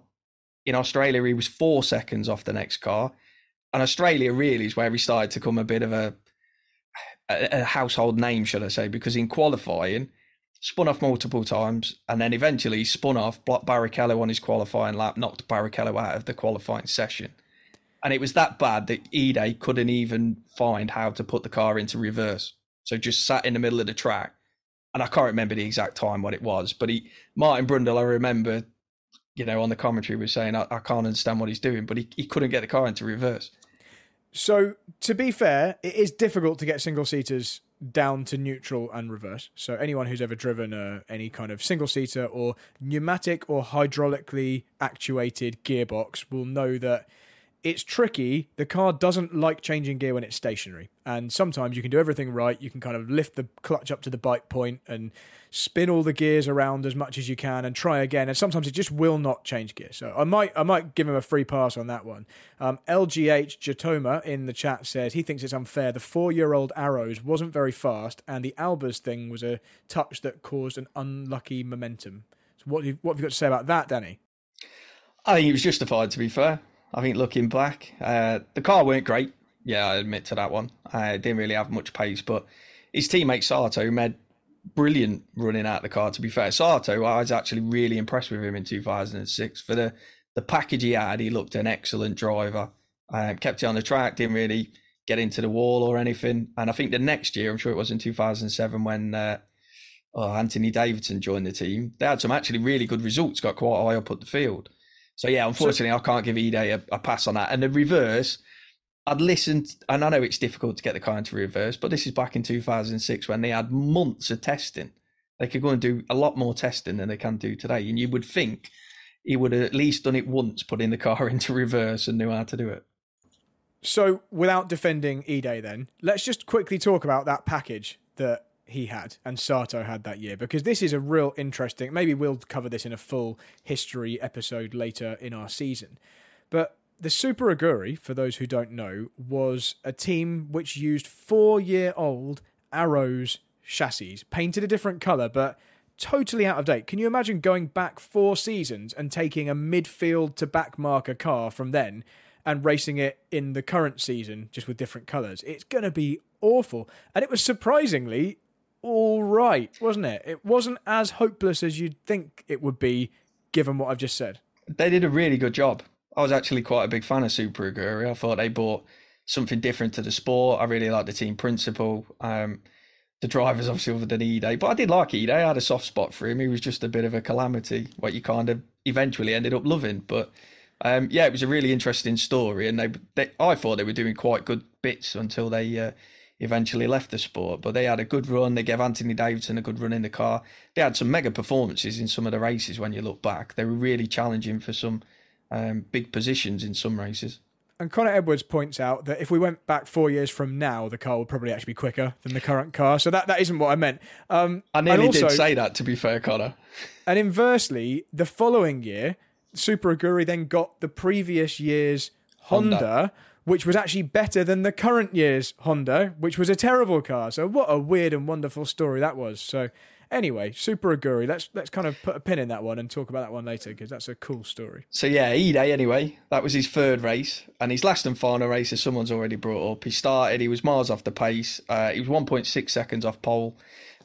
In Australia, he was four seconds off the next car. And Australia really is where he started to become a bit of a, a, a household name, should I say, because in qualifying, spun off multiple times and then eventually spun off, blocked Barrichello on his qualifying lap, knocked Barrichello out of the qualifying session. And it was that bad that Ide couldn't even find how to put the car into reverse. So just sat in the middle of the track. And I can't remember the exact time what it was, but he Martin Brundle, I remember, you know, on the commentary was saying, I, I can't understand what he's doing, but he, he couldn't get the car into reverse. So to be fair, it is difficult to get single seaters down to neutral and reverse. So anyone who's ever driven uh, any kind of single seater or pneumatic or hydraulically actuated gearbox will know that it's tricky. The car doesn't like changing gear when it's stationary. And sometimes you can do everything right. You can kind of lift the clutch up to the bite point and spin all the gears around as much as you can and try again. And sometimes it just will not change gear. So I might I might give him a free pass on that one. Um, LGH Jatoma in the chat says he thinks it's unfair. The four year old Arrows wasn't very fast, and the Albers thing was a touch that caused an unlucky momentum. So what you, what have you got to say about that, Danny? I think it was justified, to be fair. I think looking back, uh, the car weren't great. Yeah, I admit to that one. I didn't really have much pace, but his teammate Sato made brilliant running out the car. To be fair, Sato, I was actually really impressed with him in 2006 for the the package he had. He looked an excellent driver. Uh, kept it on the track, didn't really get into the wall or anything. And I think the next year, I'm sure it was in 2007 when uh, oh, Anthony Davidson joined the team. They had some actually really good results. Got quite high up at the field. So yeah, unfortunately, so, I can't give Ide a, a, pass on that. And the reverse, I'd listened, and I know it's difficult to get the car into reverse, but this is back in 2006 when they had months of testing. They could go and do a lot more testing than they can do today. And you would think he would have at least done it once, putting the car into reverse and knew how to do it. So, without defending Ide, then let's just quickly talk about that package that he had and Sato had that year because this is a real interesting. Maybe we'll cover this in a full history episode later in our season. But the Super Aguri, for those who don't know, was a team which used four year old Arrows chassis, painted a different colour, but totally out of date. Can you imagine going back four seasons and taking a midfield to back marker car from then and racing it in the current season just with different colours? It's going to be awful. And it was surprisingly all right, wasn't it? It wasn't as hopeless as you'd think it would be, given what I've just said. They did a really good job. I was actually quite a big fan of Super Aguri. I thought they brought something different to the sport. I really liked the team principal. Um, the drivers obviously other than Ide, but I did like Ide. I had a soft spot for him. He was just a bit of a calamity, what you kind of eventually ended up loving. But um, yeah, it was a really interesting story, and they, they, I thought they were doing quite good bits until they uh, eventually left the sport. But they had a good run. They gave Anthony Davidson a good run in the car. They had some mega performances in some of the races when you look back. They were really challenging for some um, big positions in some races. And Connor Edwards points out that if we went back four years from now, the car would probably actually be quicker than the current car. So that, that isn't what I meant. Um, I nearly also, did say that, to be fair, Connor. And inversely, the following year, Super Aguri then got the previous year's Honda, Honda which was actually better than the current year's Honda, which was a terrible car. So what a weird and wonderful story that was. So anyway, Super Aguri, let's let's kind of put a pin in that one and talk about that one later because that's a cool story. So yeah, Ide anyway, that was his third race and his last and final race, as someone's already brought up. He started, he was miles off the pace. Uh, he was 1.6 seconds off pole,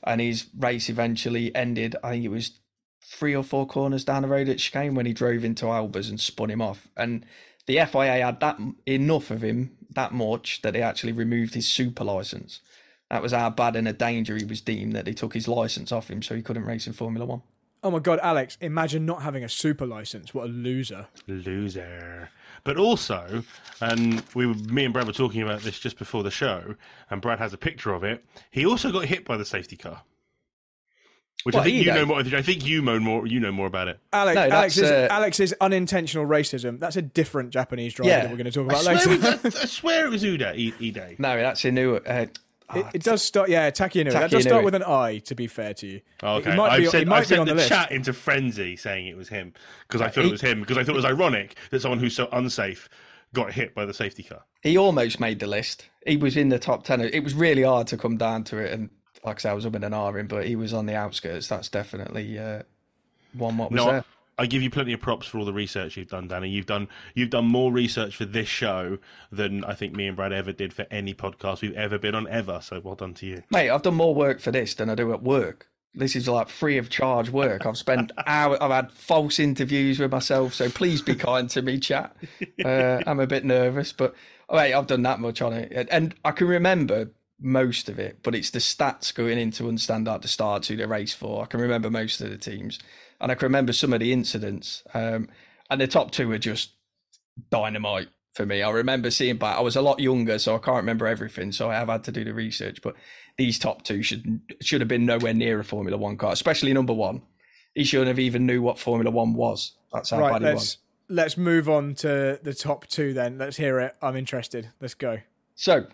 and his race eventually ended. I think it was three or four corners down the road at chicane when he drove into Albers and spun him off and the FIA had that enough of him that much that they actually removed his super license. That was how bad and a danger he was deemed that they took his license off him so he couldn't race in Formula One. Oh my God, Alex! Imagine not having a super license. What a loser! Loser. But also, and we, were, me and Brad were talking about this just before the show, and Brad has a picture of it. He also got hit by the safety car. Which what, I think you know more. I think you know more. You know more about it. Alex, no, Alex's, uh, Alex's unintentional racism. That's a different Japanese driver yeah. that we're going to talk about I later. I, I swear it was Uda. Ide. No, that's a new. Uh, oh, it, it, does start. Yeah, Taki Inoue. That does start with an I. To be fair to you. okay. It might I've be, said, I've sent the, the chat into frenzy saying it was him because I thought he, it was him because I thought it was ironic that someone who's so unsafe got hit by the safety car. He almost made the list. He was in the top ten. It was really hard to come down to it and like I said, I was up in an R but he was on the outskirts. That's definitely uh, one what was no, there. I give you plenty of props for all the research you've done, Danny. You've done you've done more research for this show than I think me and Brad ever did for any podcast we've ever been on ever. So well done to you, mate. I've done more work for this than I do at work. This is like free of charge work. I've spent hours. I've had false interviews with myself, so please be kind to me, chat. Uh, I'm a bit nervous, but mate, I've done that much on it, and I can remember most of it, but it's the stats going into understand at the start who they race for. I can remember most of the teams, and I can remember some of the incidents. Um, and the top two are just dynamite for me. I remember seeing back. I was a lot younger, so I can't remember everything. So I have had to do the research. But these top two should should have been nowhere near a Formula One car, especially number one. He shouldn't have even knew what Formula One was. That's how right, bad he was let's move on to the top two then. Let's hear it. I'm interested. Let's go. So,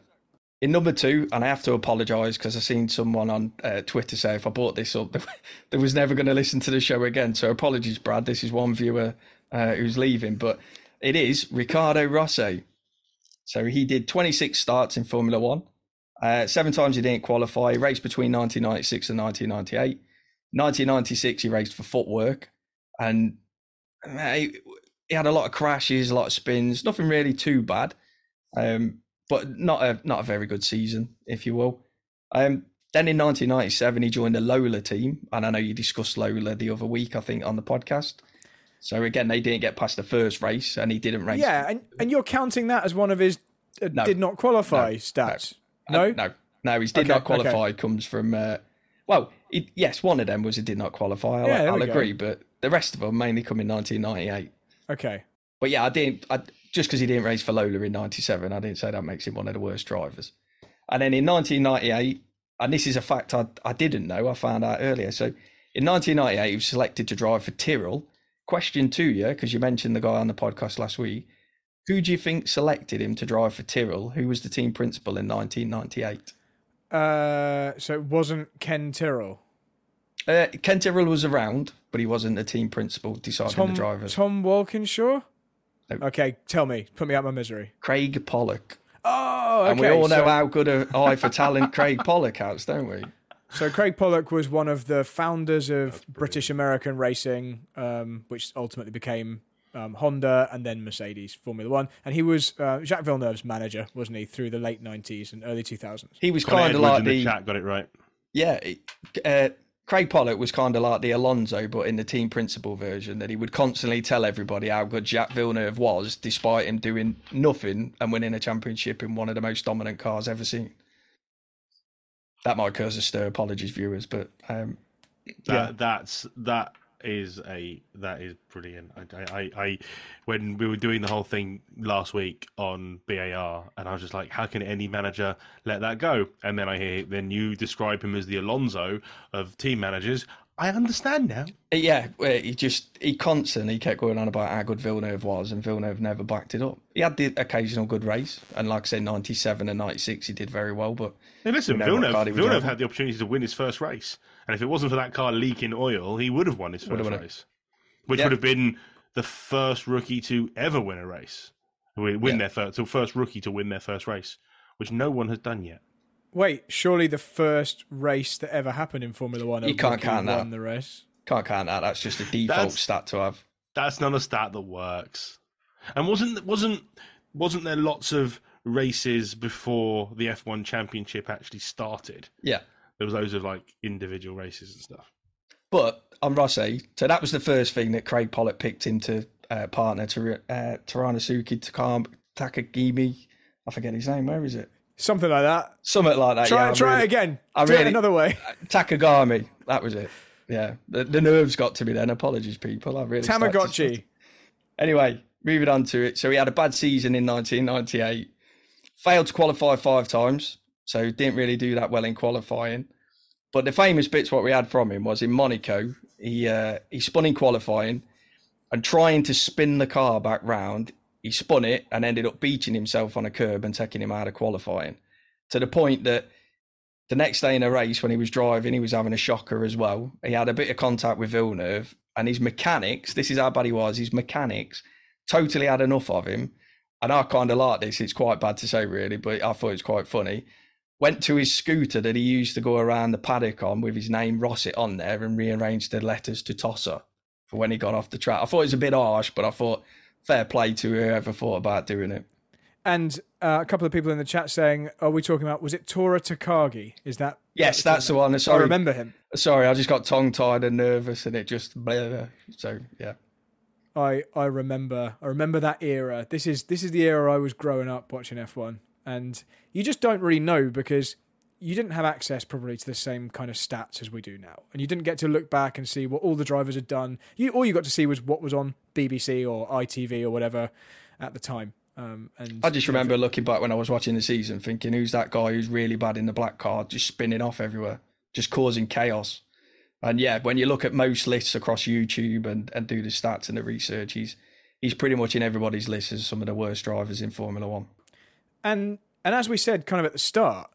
in number two, and I have to apologise because I seen someone on uh, Twitter say if I bought this up, they was never going to listen to the show again. So apologies, Brad. This is one viewer uh, who's leaving, but it is Ricardo Rosset. So he did 26 starts in Formula One. Uh, seven times he didn't qualify. He raced between 1996 and 1998. 1996 he raced for footwork, and uh, he, he had a lot of crashes, a lot of spins. Nothing really too bad. Um, but not a not a very good season, if you will. Um, then in 1997, he joined the Lola team, and I know you discussed Lola the other week, I think, on the podcast. So again, they didn't get past the first race, and he didn't race. Yeah, and, and you're counting that as one of his uh, No. did not qualify No. stats. No, No, no, no. His did Okay, not qualify okay. comes from. Uh, well, it, yes, one of them was he did not qualify. I'll, Yeah, I'll we go. agree, but the rest of them mainly come in 1998. Okay. But yeah, I didn't. I, just because he didn't race for Lola in '97, I didn't say that makes him one of the worst drivers. And then in 1998, and this is a fact I, I didn't know, I found out earlier. So in 1998, he was selected to drive for Tyrrell. Question to you, because you mentioned the guy on the podcast last week. Who do you think selected him to drive for Tyrrell? Who was the team principal in 1998? Uh, so it wasn't Ken Tyrrell. Uh, Ken Tyrrell was around, but he wasn't the team principal deciding Tom the drivers. Tom Walkinshaw. No. Okay, tell me. Put me out my misery. Craig Pollock. Oh, okay. and we all know so, how good a eye for talent Craig Pollock has, don't we? so Craig Pollock was one of the founders of British American racing, um, which ultimately became um, Honda and then Mercedes Formula One. And he was uh, Jacques Villeneuve's manager, wasn't he, through the late '90s and early 2000s? He was kind of like the, the chat got it right. yeah. Uh, Craig Pollock was kind of like the Alonso, but in the team principal version. That he would constantly tell everybody how good Jack Villeneuve was, despite him doing nothing and winning a championship in one of the most dominant cars ever seen. That might cause a stir. Apologies, viewers, but um, That Yeah. that's that is a that is brilliant. I, I, I, when we were doing the whole thing last week on BAR, and I was just like, how can any manager let that go? And then I hear then you describe him as the Alonso of team managers. I understand now. Uh, yeah, well, he just he constantly kept going on about how good Villeneuve was, and Villeneuve never backed it up. He had the occasional good race, and like I said, ninety seven and ninety six, he did very well. But Hey, listen, Villeneuve, car he was Villeneuve had the opportunity to win his first race, and if it wasn't for that car leaking oil, he would have won his first won it. race, which Yeah. would have been the first rookie to ever win a race, win win Yeah. their first, the first rookie to win their first race, which no one has done yet. Wait, surely the first race that ever happened in Formula One, you can't rookie count that. won the race. can't count that. That's just a default That's- stat to have. That's not a stat that works. And wasn't wasn't wasn't there lots of races before the F1 Championship actually started? Yeah, There was loads of like individual races and stuff. but on Rosset, so that was the first thing that Craig Pollock picked into uh, partner to uh, Taranosuke Takam Takagimi. I forget his name. Where is it? Something like that. Something like that. Try, yeah, try really- it again. I Do it really- another way. Takagami. That was it. Yeah, the, the nerves got to me then. Apologies, people. I really started to Tamagotchi. Anyway, moving on to it. So he had a bad season in 1998, failed to qualify five times, so didn't really do that well in qualifying. But the famous bits what we had from him was in Monaco, he uh, he spun in qualifying and trying to spin the car back round, he spun it and ended up beaching himself on a curb and taking him out of qualifying. To the point that the next day in a race when he was driving, he was having a shocker as well. He had a bit of contact with Villeneuve, and his mechanics, this is how bad he was, his mechanics totally had enough of him. And I kind of like this. It's quite bad to say, really, but I thought it's quite funny. Went to his scooter that he used to go around the paddock on with his name Rosset on there and rearranged the letters to Tosser for when he got off the track. I thought it was a bit harsh, but I thought fair play to whoever thought about doing it. And uh, a couple of people in the chat saying, "Are we talking about? Was it Tora Takagi? Is that? Yes, that's the one. I remember him. sorry, I just got tongue tied and nervous, and it just blah, blah. so yeah. I I remember I remember that era. This is this is the era I was growing up watching F1, and you just don't really know because you didn't have access probably to the same kind of stats as we do now, and you didn't get to look back and see what all the drivers had done. You all you got to see was what was on BBC or ITV or whatever at the time. Um, and I just remember looking back when I was watching the season, thinking, "Who's that guy who's really bad in the black car, just spinning off everywhere, just causing chaos?" And yeah, when you look at most lists across YouTube and, and do the stats and the research, he's he's pretty much in everybody's list as some of the worst drivers in Formula One. And and as we said, kind of at the start,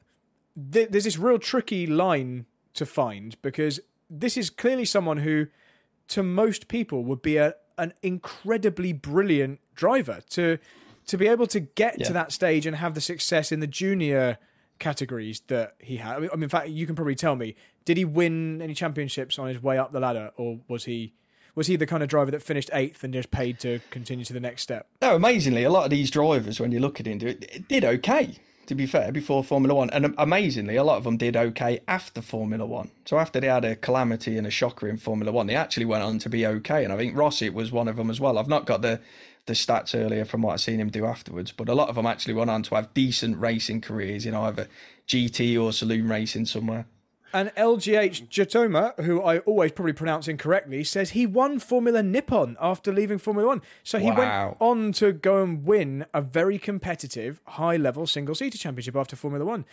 th- there's this real tricky line to find because this is clearly someone who, to most people, would be a an incredibly brilliant driver to to be able to get Yeah. to that stage and have the success in the junior categories that he had. I mean, I mean, in fact, you can probably tell me: did he win any championships on his way up the ladder, or was he was he the kind of driver that finished eighth and just paid to continue to the next step? No, amazingly, a lot of these drivers, when you look at into it, it did okay. To be fair, before Formula One, and amazingly, a lot of them did okay after Formula One. So after they had a calamity and a shocker in Formula One, they actually went on to be okay. And I think Rosset was one of them as well. I've not got the the stats earlier from what I've seen him do afterwards, but a lot of them actually went on to have decent racing careers in either GT or saloon racing somewhere. And LGH Jatoma, who I always probably pronounce incorrectly, says he won Formula Nippon after leaving Formula One. So he Wow. went on to go and win a very competitive, high level single seater championship after Formula One.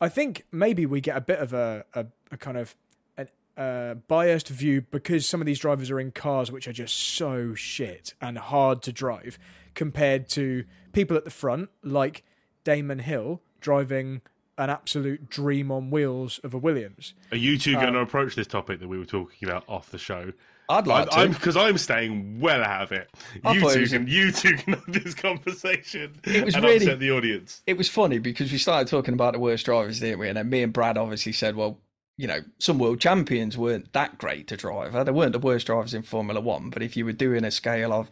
I think maybe we get a bit of a, a, a kind of an, uh, biased view because some of these drivers are in cars which are just so shit and hard to drive compared to people at the front like Damon Hill driving an absolute dream on wheels of a Williams. Are you two Um, going to approach this topic that we were talking about off the show? I'd like I'm to. because I'm, staying well out of it. I You thought it two was a- can you two can have this conversation It was and really- upset the audience. it was funny because we started talking about the worst drivers, didn't we? And then me and Brad obviously said, well, you know, some world champions weren't that great to drive. They weren't the worst drivers in Formula One, but if you were doing a scale of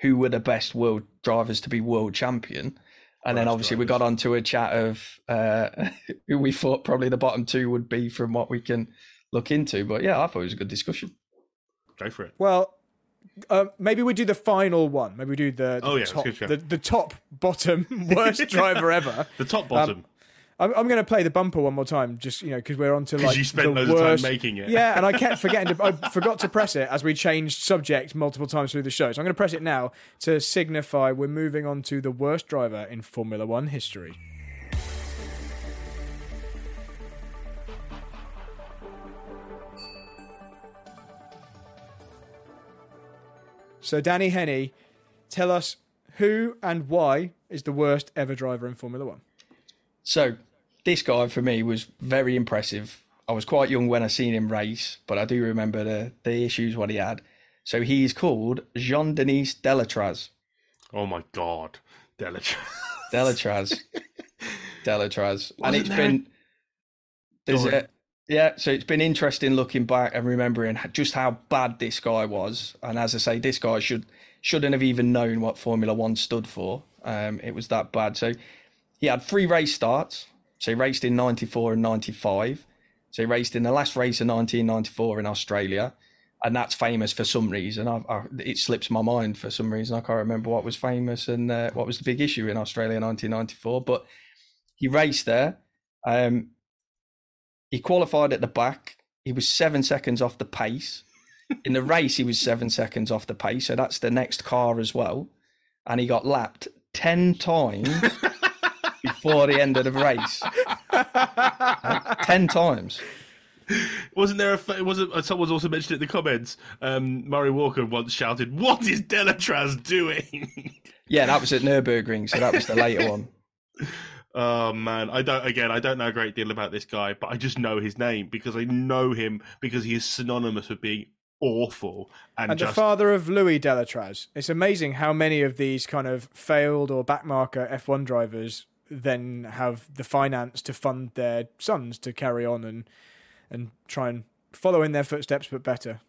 who were the best world drivers to be world champion, and then obviously we drivers. got onto a chat of uh, who we thought probably the bottom two would be from what we can look into. But yeah, I thought it was a good discussion. Go for it. Well, uh, maybe we do the final one. Maybe we do the, the Oh, yeah, top, the, the top bottom worst driver ever. The top Um, bottom. I'm, I'm going to play the bumper one more time, just you know, because we're on to like you spent the loads of time worst. making it. Yeah, and I kept forgetting to. I forgot to press it as we changed subject multiple times through the show. So I'm going to press it now to signify we're moving on to the worst driver in Formula One history. So Danny Henney, tell us who and why is the worst ever driver in Formula One. So this guy for me was very impressive. I was quite young when I seen him race, but I do remember the the issues what he had. So he's called Jean Denis Deletraz. oh my god, Delich. Deletraz. Deletraz. And it's been there's a yeah, so it's been interesting looking back and remembering just how bad this guy was. And as I say, this guy should shouldn't have even known what Formula One stood for. Um, it was that bad. So he had three race starts. So he raced in '94 and '95. So he raced in the last race of 1994 in Australia, and that's famous for some reason. I, I, it slips my mind for some reason. I can't remember what was famous and uh, what was the big issue in Australia in 1994. But he raced there. Um, he qualified at the back. He was seven seconds off the pace. In the race, he was seven seconds off the pace. So that's the next car as well. And he got lapped 10 times before the end of the race. Like, 10 times. Wasn't there a? Wasn't uh, someone's also mentioned it in the comments? Um, Murray Walker once shouted, "What is Deletraz doing?" Yeah, that was at Nürburgring. So that was the later one. Oh man, I don't. Again, I don't know a great deal about this guy, but I just know his name because I know him because he is synonymous with being awful and, and the father of Louis Deletraz. It's amazing how many of these kind of failed or backmarker F1 drivers then have the finance to fund their sons to carry on and and try and follow in their footsteps, but better.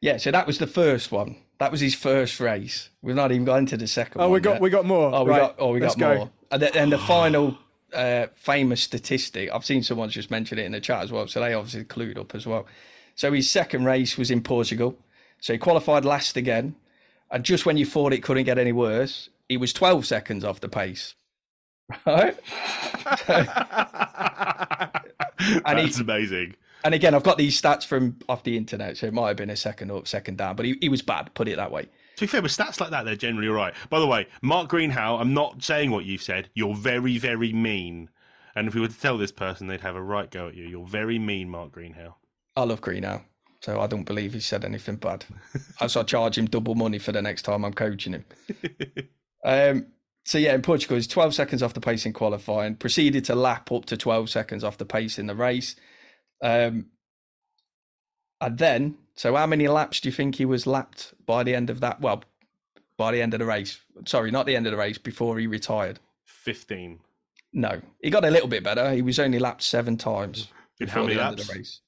Yeah, so that was the first one. That was his first race. We've not even got into the second Oh, one. we got yet. we got more. Oh, we Right, got oh we let's got go. more. And the, and the final uh, famous statistic, I've seen someone just mention it in the chat as well, so they obviously clued up as well. So his second race was in Portugal. So he qualified last again, and just when you thought it couldn't get any worse, he was 12 seconds off the pace. Right? And he- amazing. And again, I've got these stats from off the internet, so it might have been a second up, second down, but he, he was bad, put it that way. To be fair, with stats like that, they're generally all right. By the way, Mark Greenhow, I'm not saying what you've said. You're very, very mean. And if we were to tell this person, they'd have a right go at you. You're very mean, Mark Greenhow. I love Greenhow, So I don't believe he said anything bad. so I charge him double money for the next time I'm coaching him. um, so yeah, in Portugal, he's 12 seconds off the pace in qualifying, proceeded to lap up to 12 seconds off the pace in the race. Um, and then, so how many laps do you think he was lapped by the end of that? Well, by the end of the race. Sorry, not the end of the race, before he retired. 15. No, he got a little bit better. He was only lapped seven times. In how many laps?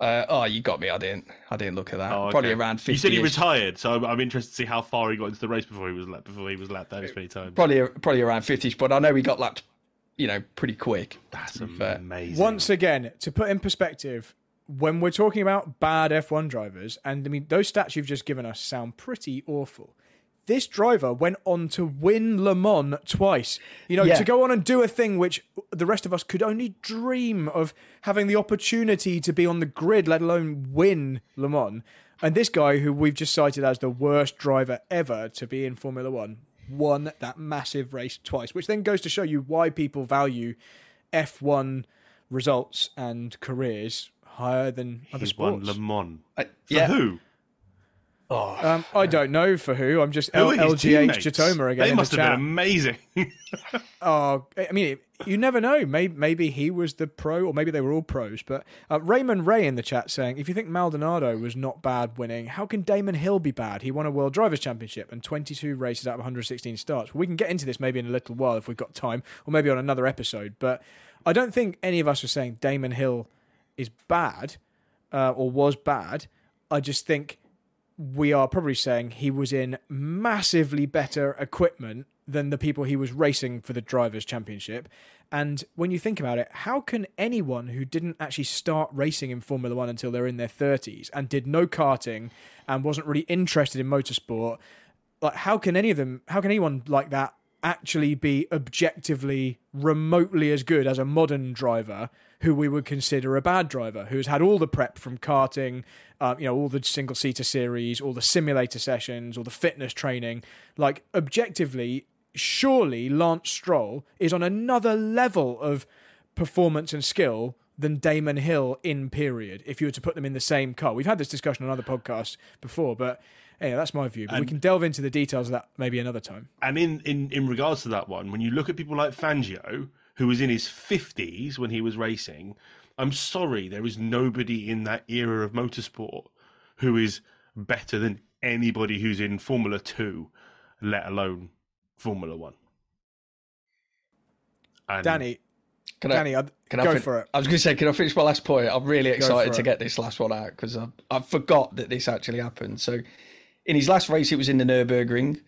Race. Uh, oh, you got me. I didn't. I didn't look at that. Oh, okay. Probably around fifty. You said he retired, so I'm, I'm, interested to see how far he got into the race before he was lapped. Before he was lapped those many times. Probably, probably around fifty. But I know he got lapped, you know, pretty quick. That's amazing. Once again, to put in perspective, when we're talking about bad F1 drivers, and I mean those stats you've just given us sound pretty awful this driver went on to win Le Mans twice. You know, yeah. to go on and do a thing which the rest of us could only dream of having the opportunity to be on the grid, let alone win Le Mans. And this guy, who we've just cited as the worst driver ever to be in Formula One, won that massive race twice, which then goes to show you why people value F1 results and careers higher than other He's sports. won Le Mans. Uh, For yeah. who? Oh, um, I don't know for who. I'm just L- LGH Chitoma again. They must the have been amazing. oh, I mean, you never know. Maybe, maybe he was the pro, or maybe they were all pros. But uh, Raymond Ray in the chat saying, if you think Maldonado was not bad winning, how can Damon Hill be bad? He won a World Drivers' Championship and 22 races out of 116 starts. We can get into this maybe in a little while if we've got time, or maybe on another episode. But I don't think any of us are saying Damon Hill is bad uh, or was bad. I just think we are probably saying he was in massively better equipment than the people he was racing for the Drivers' Championship. And when you think about it, how can anyone who didn't actually start racing in Formula One until they're in their 30s and did no karting and wasn't really interested in motorsport, like how can any of them, how can anyone like that actually be objectively remotely as good as a modern driver who we would consider a bad driver, who's had all the prep from karting, uh, you know, all the single seater series, all the simulator sessions, all the fitness training. Like, objectively, surely Lance Stroll is on another level of performance and skill than Damon Hill in period, if you were to put them in the same car. We've had this discussion on other podcasts before, but anyway, that's my view. But and, we can delve into the details of that maybe another time. And in, in, in regards to that one, when you look at people like Fangio, who was in his 50s when he was racing, I'm sorry, there is nobody in that era of motorsport who is better than anybody who's in Formula 2, let alone Formula 1. And Danny, can Danny, I, can go I fin- for it. I was going to say, can I finish my last point? I'm really excited to get this last one out because I, I forgot that this actually happened. So, in his last race, it was in the Nurburgring.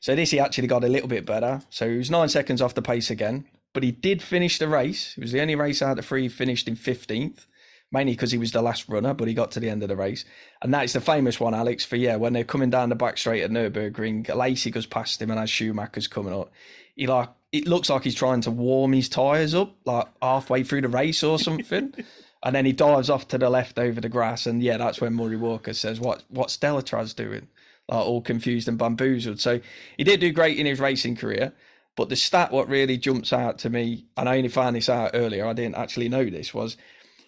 So this he actually got a little bit better. So he was nine seconds off the pace again but he did finish the race. It was the only race out of three he finished in 15th, mainly because he was the last runner, but he got to the end of the race. And that is the famous one, Alex, for yeah, when they're coming down the back straight at Nürburgring, Alesi goes past him and as Schumacher's coming up, he like it looks like he's trying to warm his tyres up, like halfway through the race or something. and then he dives off to the left over the grass, and yeah, that's when Murray Walker says, "What what's Deletraz doing?" Like all confused and bamboozled. So he did do great in his racing career. But the stat what really jumps out to me, and I only found this out earlier, I didn't actually know this, was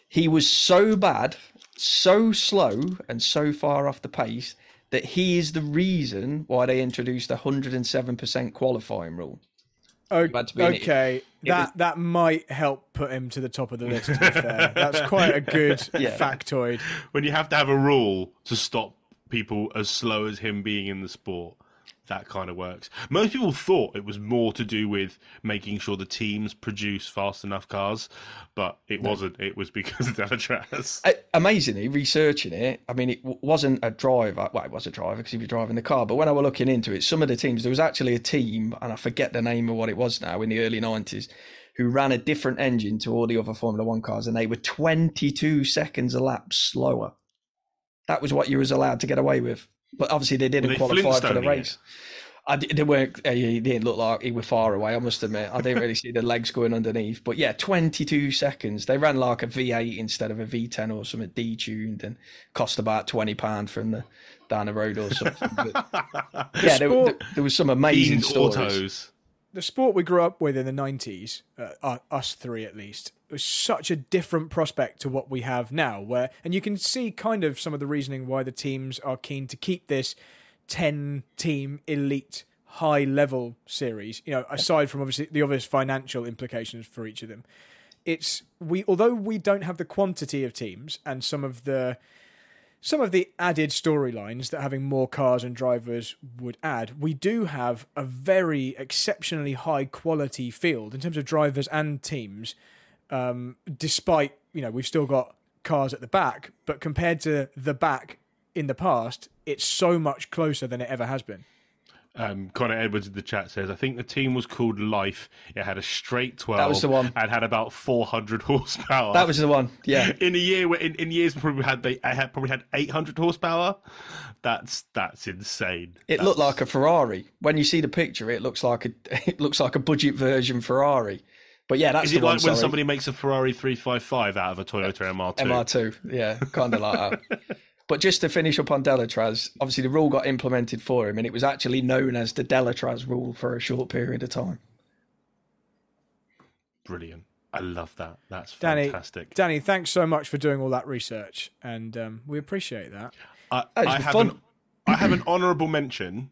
he was so bad, so slow, and so far off the pace that he is the reason why they introduced the 107% qualifying rule. Okay, that was... that might help put him to the top of the list. To be fair, that's quite a good yeah. factoid. When you have to have a rule to stop people as slow as him being in the sport, that kind of works. Most people thought it was more to do with making sure the teams produce fast enough cars, but it no. wasn't. It was because of Deletraz. Amazingly, researching it, I mean, it wasn't a driver. Well, it was a driver because he was driving the car. But when I was looking into it, some of the teams, there was actually a team, and I forget the name of what it was now in the early 90s, who ran a different engine to all the other Formula One cars, and they were 22 seconds a lap slower. That was what you was allowed to get away with but obviously they didn't well, they qualify for the race. I, they weren't. Uh, he didn't look like he was far away. I must admit, I didn't really see the legs going underneath. But yeah, 22 seconds. They ran like a V8 instead of a V10 or something detuned, and cost about 20 pound from the down the road or something. But, yeah, there, there, there, was some amazing stories. Autos. the sport we grew up with in the 90s, uh, us three at least, was such a different prospect to what we have now. Where and you can see kind of some of the reasoning why the teams are keen to keep this 10 team elite high level series. You know, aside from obviously the obvious financial implications for each of them, it's we although we don't have the quantity of teams and some of the some of the added storylines that having more cars and drivers would add, we do have a very exceptionally high quality field in terms of drivers and teams. Um, despite you know we've still got cars at the back, but compared to the back in the past, it's so much closer than it ever has been. Um, Connor Edwards in the chat says, I think the team was called Life. It had a straight 12 that was the one. and had about 400 horsepower. That was the one, yeah. in a year, where, in, in years probably had they had probably had 800 horsepower. That's that's insane. It that's... looked like a Ferrari. When you see the picture, it looks like a it looks like a budget version Ferrari. But yeah, that's Is it one, like when sorry. somebody makes a Ferrari 355 out of a Toyota MR2? MR2, yeah, kind of like that. But just to finish up on Deletraz, obviously the rule got implemented for him, and it was actually known as the Deletraz rule for a short period of time. Brilliant. I love that. That's Danny, fantastic. Danny, thanks so much for doing all that research, and um, we appreciate that. I, I have an, I have an honourable mention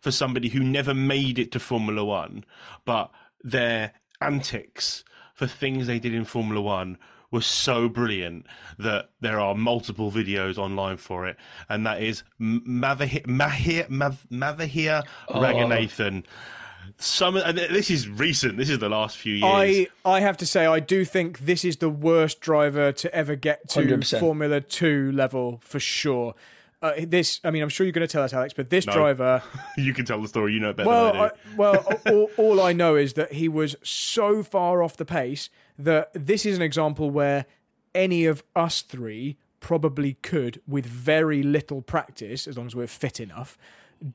for somebody who never made it to Formula One, but their antics for things they did in Formula One was so brilliant that there are multiple videos online for it, and that is Mavahir Mahir Mavahir oh. Ranganathan. Some and this is recent. This is the last few years. I I have to say I do think this is the worst driver to ever get to 100%. Formula Two level for sure. Uh, this, I mean, I'm sure you're going to tell us, Alex, but this no. driver. you can tell the story. You know it better well, than I do. I, well, all, all I know is that he was so far off the pace that this is an example where any of us three probably could, with very little practice, as long as we're fit enough,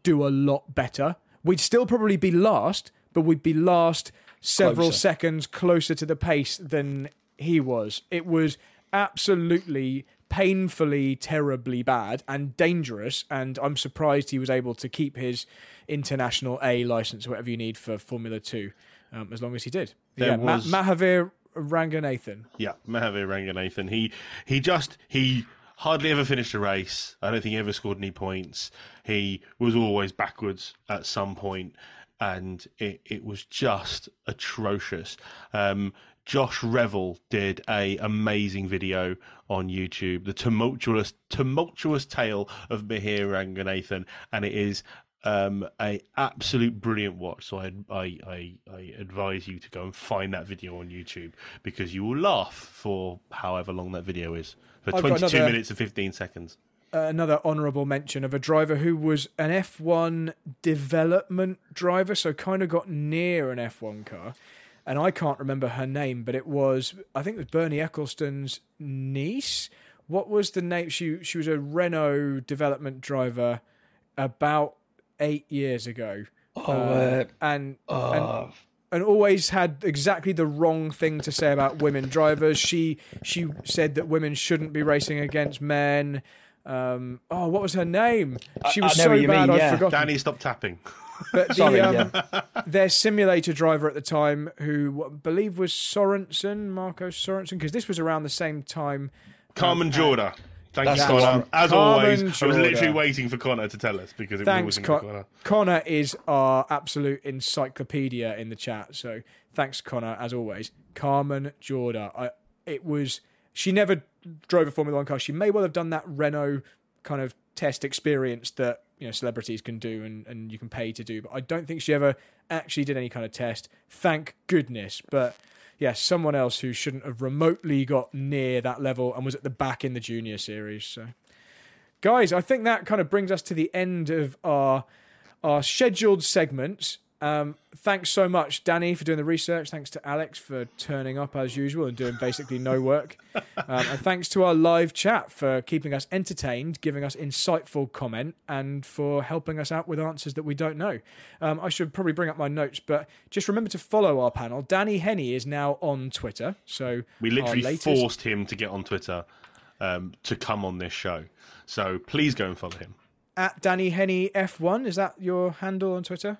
do a lot better. We'd still probably be last, but we'd be last several closer. seconds closer to the pace than he was. It was absolutely painfully terribly bad and dangerous and i'm surprised he was able to keep his international a license whatever you need for formula 2 um, as long as he did there yeah, was... Ma- mahavir Ranganathan. Yeah, Mahavir Ranganathan. He he just he hardly ever finished a race. I don't think he ever scored any points. He was always backwards at some point, and it it was just atrocious. Um, Josh Revell did a amazing video on YouTube, the tumultuous tumultuous tale of Mahir Ranganathan, and it is um, a absolute brilliant watch. So I, I, I, I advise you to go and find that video on YouTube because you will laugh for however long that video is for I've 22 another, minutes and 15 seconds. Uh, another honourable mention of a driver who was an F1 development driver, so kind of got near an F1 car. And I can't remember her name, but it was I think it was Bernie Ecclestone's niece. What was the name? She she was a Renault development driver about eight years ago. Oh, uh, uh, and, uh, and and always had exactly the wrong thing to say about women drivers. She she said that women shouldn't be racing against men. Um, oh, what was her name? She was I, I so bad mean, yeah. I forgot. Danny, stop tapping. But the, Sorry, um, yeah. their simulator driver at the time, who I believe was Sorensen, Marco Sorensen, because this was around the same time. Carmen um, Jorda. Thank That's you, Connor. As Carmen always, Jorda. I was literally waiting for Connor to tell us because it thanks, was Con- Connor. Connor is our absolute encyclopedia in the chat. So thanks, Connor, as always. Carmen Jorda. I, it was she never drove a Formula One car. She may well have done that Renault kind of test experience that you know celebrities can do and, and you can pay to do, but I don't think she ever actually did any kind of test. Thank goodness. But yeah, someone else who shouldn't have remotely got near that level and was at the back in the junior series. So, guys, I think that kind of brings us to the end of our our scheduled segments. Um, thanks so much, Danny, for doing the research. Thanks to Alex for turning up as usual and doing basically no work. Um, and thanks to our live chat for keeping us entertained, giving us insightful comment, and for helping us out with answers that we don't know. Um, I should probably bring up my notes, but just remember to follow our panel. Danny Henney is now on Twitter. So we literally latest... forced him to get on Twitter um, to come on this show. So please go and follow him at Danny Henney F1. Is that your handle on Twitter?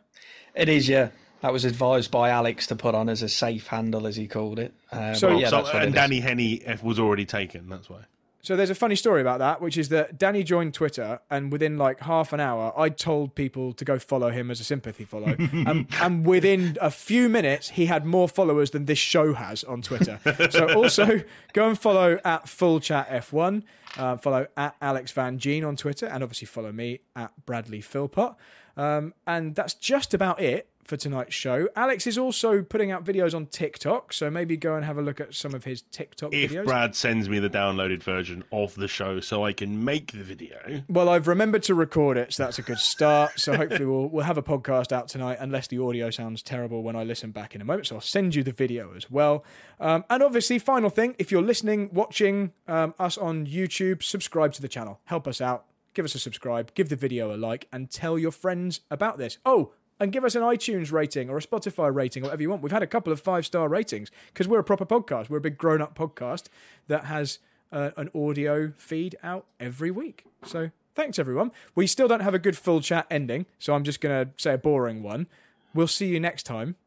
It is, yeah. That was advised by Alex to put on as a safe handle, as he called it. Um, So- yeah, so, that's what it and is. Danny Henney F was already taken. That's why. So there's a funny story about that, which is that Danny joined Twitter, and within like half an hour, I told people to go follow him as a sympathy follow, and, and within a few minutes, he had more followers than this show has on Twitter. so also go and follow at Full Chat F1, uh, follow at Alex Van Gene on Twitter, and obviously follow me at Bradley Philpott. Um, and that's just about it for tonight's show. Alex is also putting out videos on TikTok, so maybe go and have a look at some of his TikTok If videos. Brad sends me the downloaded version of the show so I can make the video. Well, I've remembered to record it, so that's a good start. So hopefully we'll we'll have a podcast out tonight, unless the audio sounds terrible when I listen back in a moment. So I'll send you the video as well. Um, and obviously, final thing: if you're listening, watching um, us on YouTube, subscribe to the channel. Help us out. Give us a subscribe. Give the video a like, and tell your friends about this. Oh. And give us an iTunes rating or a Spotify rating, or whatever you want. We've had a couple of five star ratings because we're a proper podcast. We're a big grown up podcast that has uh, an audio feed out every week. So thanks, everyone. We still don't have a good full chat ending, so I'm just going to say a boring one. We'll see you next time.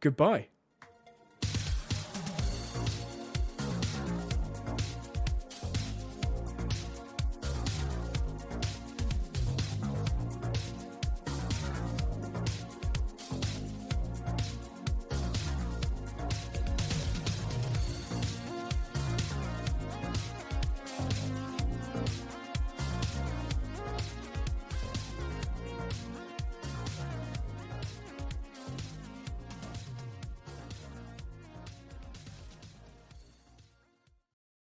Goodbye.